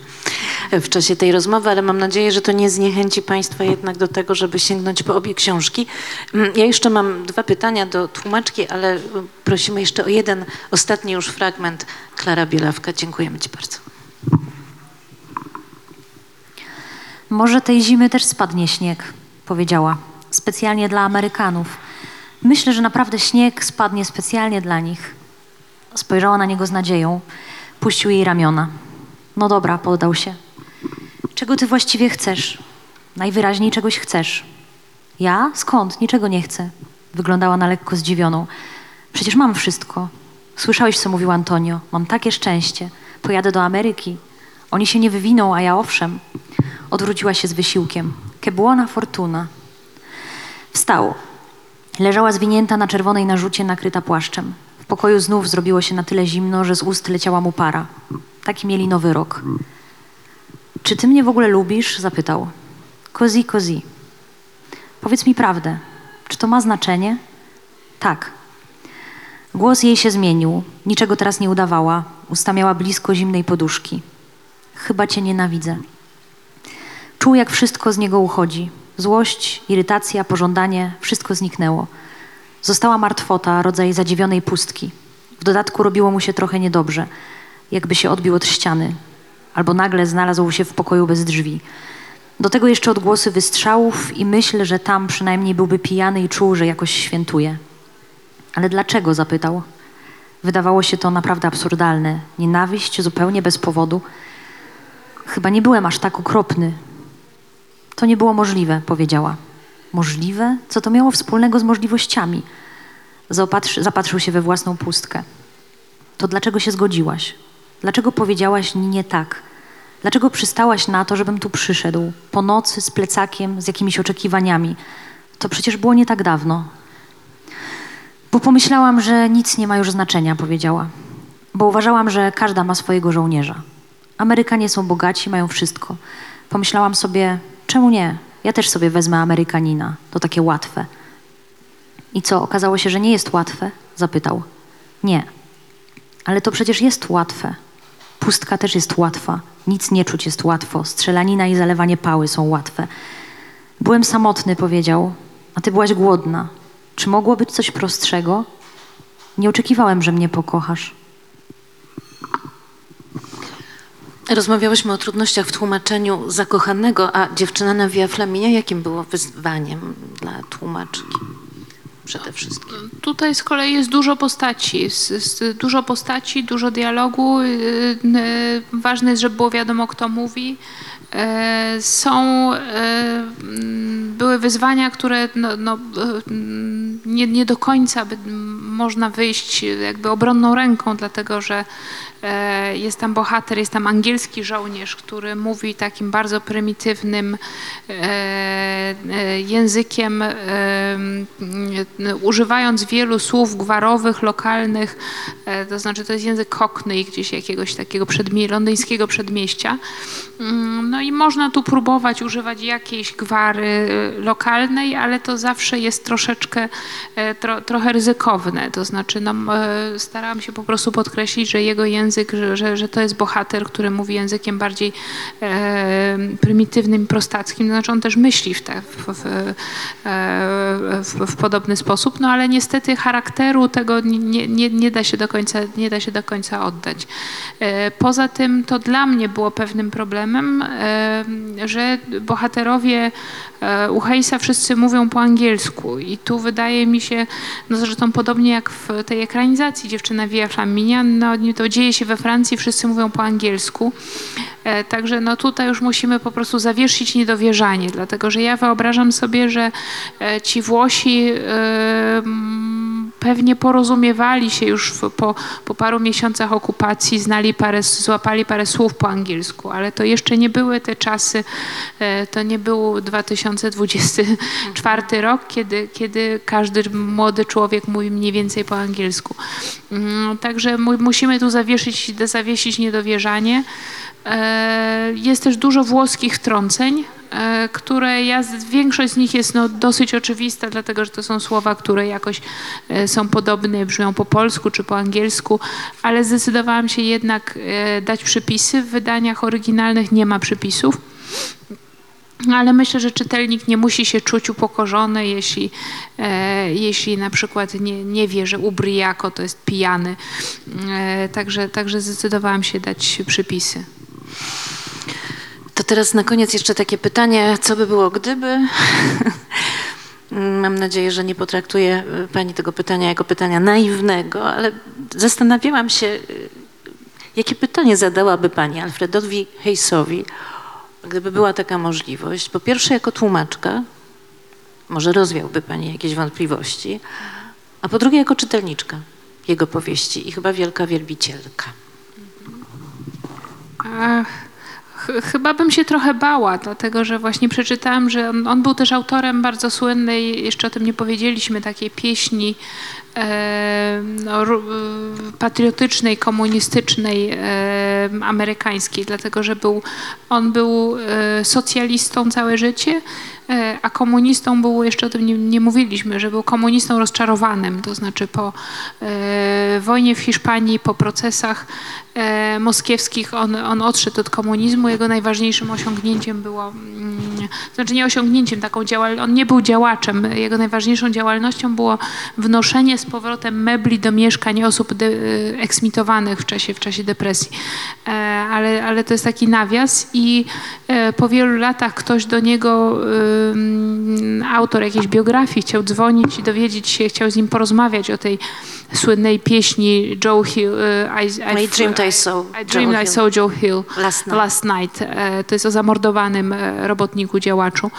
w czasie tej rozmowy, ale mam nadzieję, że to nie zniechęci Państwa jednak do tego, żeby sięgnąć po obie książki. Mm, Ja jeszcze mam dwa pytania do tłumaczki, ale prosimy jeszcze o jeden ostatni już fragment. Klara Bielawka, dziękujemy Ci bardzo. Może tej zimy też spadnie śnieg, powiedziała. Specjalnie dla Amerykanów. Myślę, że naprawdę śnieg spadnie specjalnie dla nich. Spojrzała na niego z nadzieją. Puścił jej ramiona. No dobra, poddał się. Czego ty właściwie chcesz? Najwyraźniej czegoś chcesz. Ja? Skąd? Niczego nie chcę. Wyglądała na lekko zdziwioną. Przecież mam wszystko. Słyszałeś, co mówił Antonio. Mam takie szczęście. Pojadę do Ameryki. Oni się nie wywiną, a ja owszem. Odwróciła się z wysiłkiem. Que fortuna. Wstał. Leżała zwinięta na czerwonej narzucie, nakryta płaszczem. Pokoju znów zrobiło się na tyle zimno, że z ust leciała mu para. Taki mieli nowy rok. Czy ty mnie w ogóle lubisz? zapytał. Così, così. Powiedz mi prawdę. Czy to ma znaczenie? Tak. Głos jej się zmienił. Niczego teraz nie udawała. Usta miała blisko zimnej poduszki. Chyba cię nienawidzę. Czuł, jak wszystko z niego uchodzi. Złość, irytacja, pożądanie, wszystko zniknęło. Została martwota, rodzaj zadziwionej pustki. W dodatku robiło mu się trochę niedobrze, jakby się odbił od ściany, albo nagle znalazł się w pokoju bez drzwi. Do tego jeszcze odgłosy wystrzałów i myśl, że tam przynajmniej byłby pijany i czuł, że jakoś świętuje. Ale dlaczego? zapytał. Wydawało się to naprawdę absurdalne. Nienawiść zupełnie bez powodu. Chyba nie byłem aż tak okropny. To nie było możliwe, powiedziała. Możliwe? Co to miało wspólnego z możliwościami? Zaopatrzy, zapatrzył się we własną pustkę. To dlaczego się zgodziłaś? Dlaczego powiedziałaś nie tak? Dlaczego przystałaś na to, żebym tu przyszedł? Po nocy, z plecakiem, z jakimiś oczekiwaniami. To przecież było nie tak dawno. Bo pomyślałam, że nic nie ma już znaczenia, powiedziała. Bo uważałam, że każda ma swojego żołnierza. Amerykanie są bogaci, mają wszystko. Pomyślałam sobie, czemu nie? Ja też sobie wezmę Amerykanina. To takie łatwe. I co, okazało się, że nie jest łatwe? Zapytał. Nie. Ale to przecież jest łatwe. Pustka też jest łatwa. Nic nie czuć jest łatwo. Strzelanina i zalewanie pały są łatwe. Byłem samotny, powiedział, a ty byłaś głodna. Czy mogło być coś prostszego? Nie oczekiwałem, że mnie pokochasz. Rozmawiałyśmy o trudnościach w tłumaczeniu zakochanego, a dziewczyna na Via Flaminia jakim było wyzwaniem dla tłumaczki? Przede wszystkim. Tutaj z kolei jest dużo postaci, dużo postaci, dużo dialogu. Yy, yy, Ważne jest, żeby było wiadomo, kto mówi. Yy, Są, były wyzwania, które no, no, nie, nie do końca by, można wyjść jakby obronną ręką, dlatego że jest tam bohater, jest tam angielski żołnierz, który mówi takim bardzo prymitywnym e, e, językiem, e, używając wielu słów gwarowych, lokalnych, e, to znaczy to jest język cockney gdzieś jakiegoś takiego przedmie londyńskiego przedmieścia. Mm, No i można tu próbować używać jakiejś gwary e, lokalnej, ale to zawsze jest troszeczkę, e, tro, trochę ryzykowne. To znaczy no, e, starałam się po prostu podkreślić, że jego język język, że, że, to jest bohater, który mówi językiem bardziej e, prymitywnym, prostackim. Znaczy on też myśli w, te, w, w, e, w, w podobny sposób, no ale niestety charakteru tego nie, nie, nie, da się do końca, nie da się do końca oddać. E, Poza tym to dla mnie było pewnym problemem, e, że bohaterowie e, u Hejsa wszyscy mówią po angielsku i tu wydaje mi się, no zresztą podobnie jak w tej ekranizacji Dziewczyna Via Flaminia, no to dzieje się we Francji, wszyscy mówią po angielsku. E, Także no tutaj już musimy po prostu zawieszyć niedowierzanie, dlatego że ja wyobrażam sobie, że e, ci Włosi e, pewnie porozumiewali się już w, po, po paru miesiącach okupacji, znali parę, złapali parę słów po angielsku, ale to jeszcze nie były te czasy, e, to nie był 2024 rok, kiedy, kiedy każdy młody człowiek mówi mniej więcej po angielsku. Mm, Także mu- musimy tu zawieszyć, zawiesić niedowierzanie. E, Jest też dużo włoskich wtrąceń, e, które ja, większość z nich jest no, dosyć oczywista, dlatego że to są słowa, które jakoś e, są podobne, brzmią po polsku czy po angielsku, ale zdecydowałam się jednak dać przypisy. W wydaniach oryginalnych nie ma przypisów. Ale myślę, że czytelnik nie musi się czuć upokorzony, jeśli, e, jeśli na przykład nie, nie wie, że Ubriaco to jest pijany. E, także, także zdecydowałam się dać przypisy. To teraz na koniec jeszcze takie pytanie, co by było gdyby? Mam nadzieję, że nie potraktuje y, Pani tego pytania jako pytania naiwnego, ale zastanawiałam się, y, jakie pytanie zadałaby Pani Alfredowi Hejsowi, gdyby była taka możliwość. Po pierwsze jako tłumaczka, może rozwiałby Pani jakieś wątpliwości, a po drugie jako czytelniczka jego powieści i chyba wielka wielbicielka. Chyba bym się trochę bała, dlatego że właśnie przeczytałam, że on, on był też autorem bardzo słynnej, jeszcze o tym nie powiedzieliśmy, takiej pieśni e, no, patriotycznej, komunistycznej, e, amerykańskiej, dlatego że był, on był e, socjalistą całe życie, a komunistą był, jeszcze o tym nie, nie mówiliśmy, że był komunistą rozczarowanym, to znaczy po e, wojnie w Hiszpanii, po procesach e, moskiewskich on, on odszedł od komunizmu. Jego najważniejszym osiągnięciem było, mm, znaczy nie osiągnięciem, taką działal, on nie był działaczem. Jego najważniejszą działalnością było wnoszenie z powrotem mebli do mieszkań osób de, e, eksmitowanych w czasie, w czasie depresji. E, ale, ale to jest taki nawias i e, po wielu latach ktoś do niego, autor jakiejś biografii, chciał dzwonić i dowiedzieć się, chciał z nim porozmawiać o tej słynnej pieśni Joe Hill. e, I, I dreamed I saw I dreamed Joe I Hill. saw Joe Hill Last night. last night. E, To jest o zamordowanym e, robotniku, działaczu.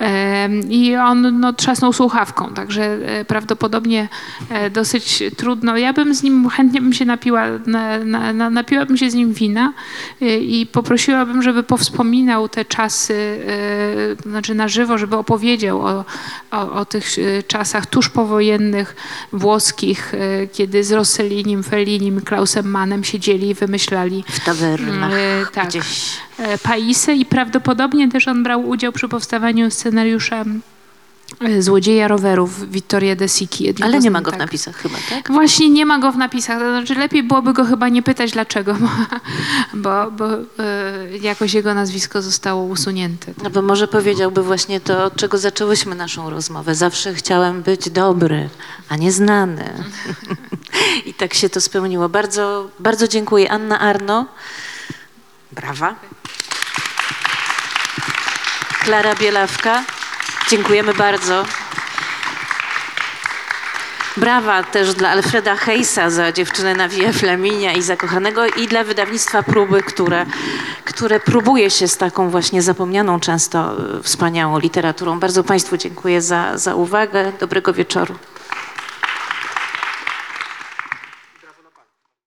E, I on no, trzasnął słuchawką, także prawdopodobnie dosyć trudno. Ja bym z nim, chętnie bym się napiła, na, na, na, napiłabym się z nim wina i poprosiłabym, żeby powspominał te czasy, znaczy na żywo, żeby opowiedział o, o, o tych e, czasach tuż powojennych włoskich, e, kiedy z Rossellinim, Fellinim, Klausem Mannem siedzieli i wymyślali W tawernach E, tak. gdzieś. Paisy i prawdopodobnie też on brał udział przy powstawaniu scenariusza Złodzieja rowerów Vittoria De Sicchi. jednego Ale nie ma go w tak. napisach chyba, tak? Właśnie nie ma go w napisach. To znaczy lepiej byłoby go chyba nie pytać dlaczego, bo, bo, bo e, jakoś jego nazwisko zostało usunięte. No bo może powiedziałby właśnie to, od czego zaczęłyśmy naszą rozmowę. Zawsze chciałem być dobry, a nie znany. I tak się to spełniło. Bardzo, bardzo dziękuję. Anna Arno. Brawa. Klara Bielawka. Dziękujemy bardzo. Brawa też dla Alfreda Hejsa za dziewczynę na Via Flaminia i zakochanego i dla wydawnictwa Próby, które, które próbuje się z taką właśnie zapomnianą często e, wspaniałą literaturą. Bardzo Państwu dziękuję za, za uwagę. Dobrego wieczoru.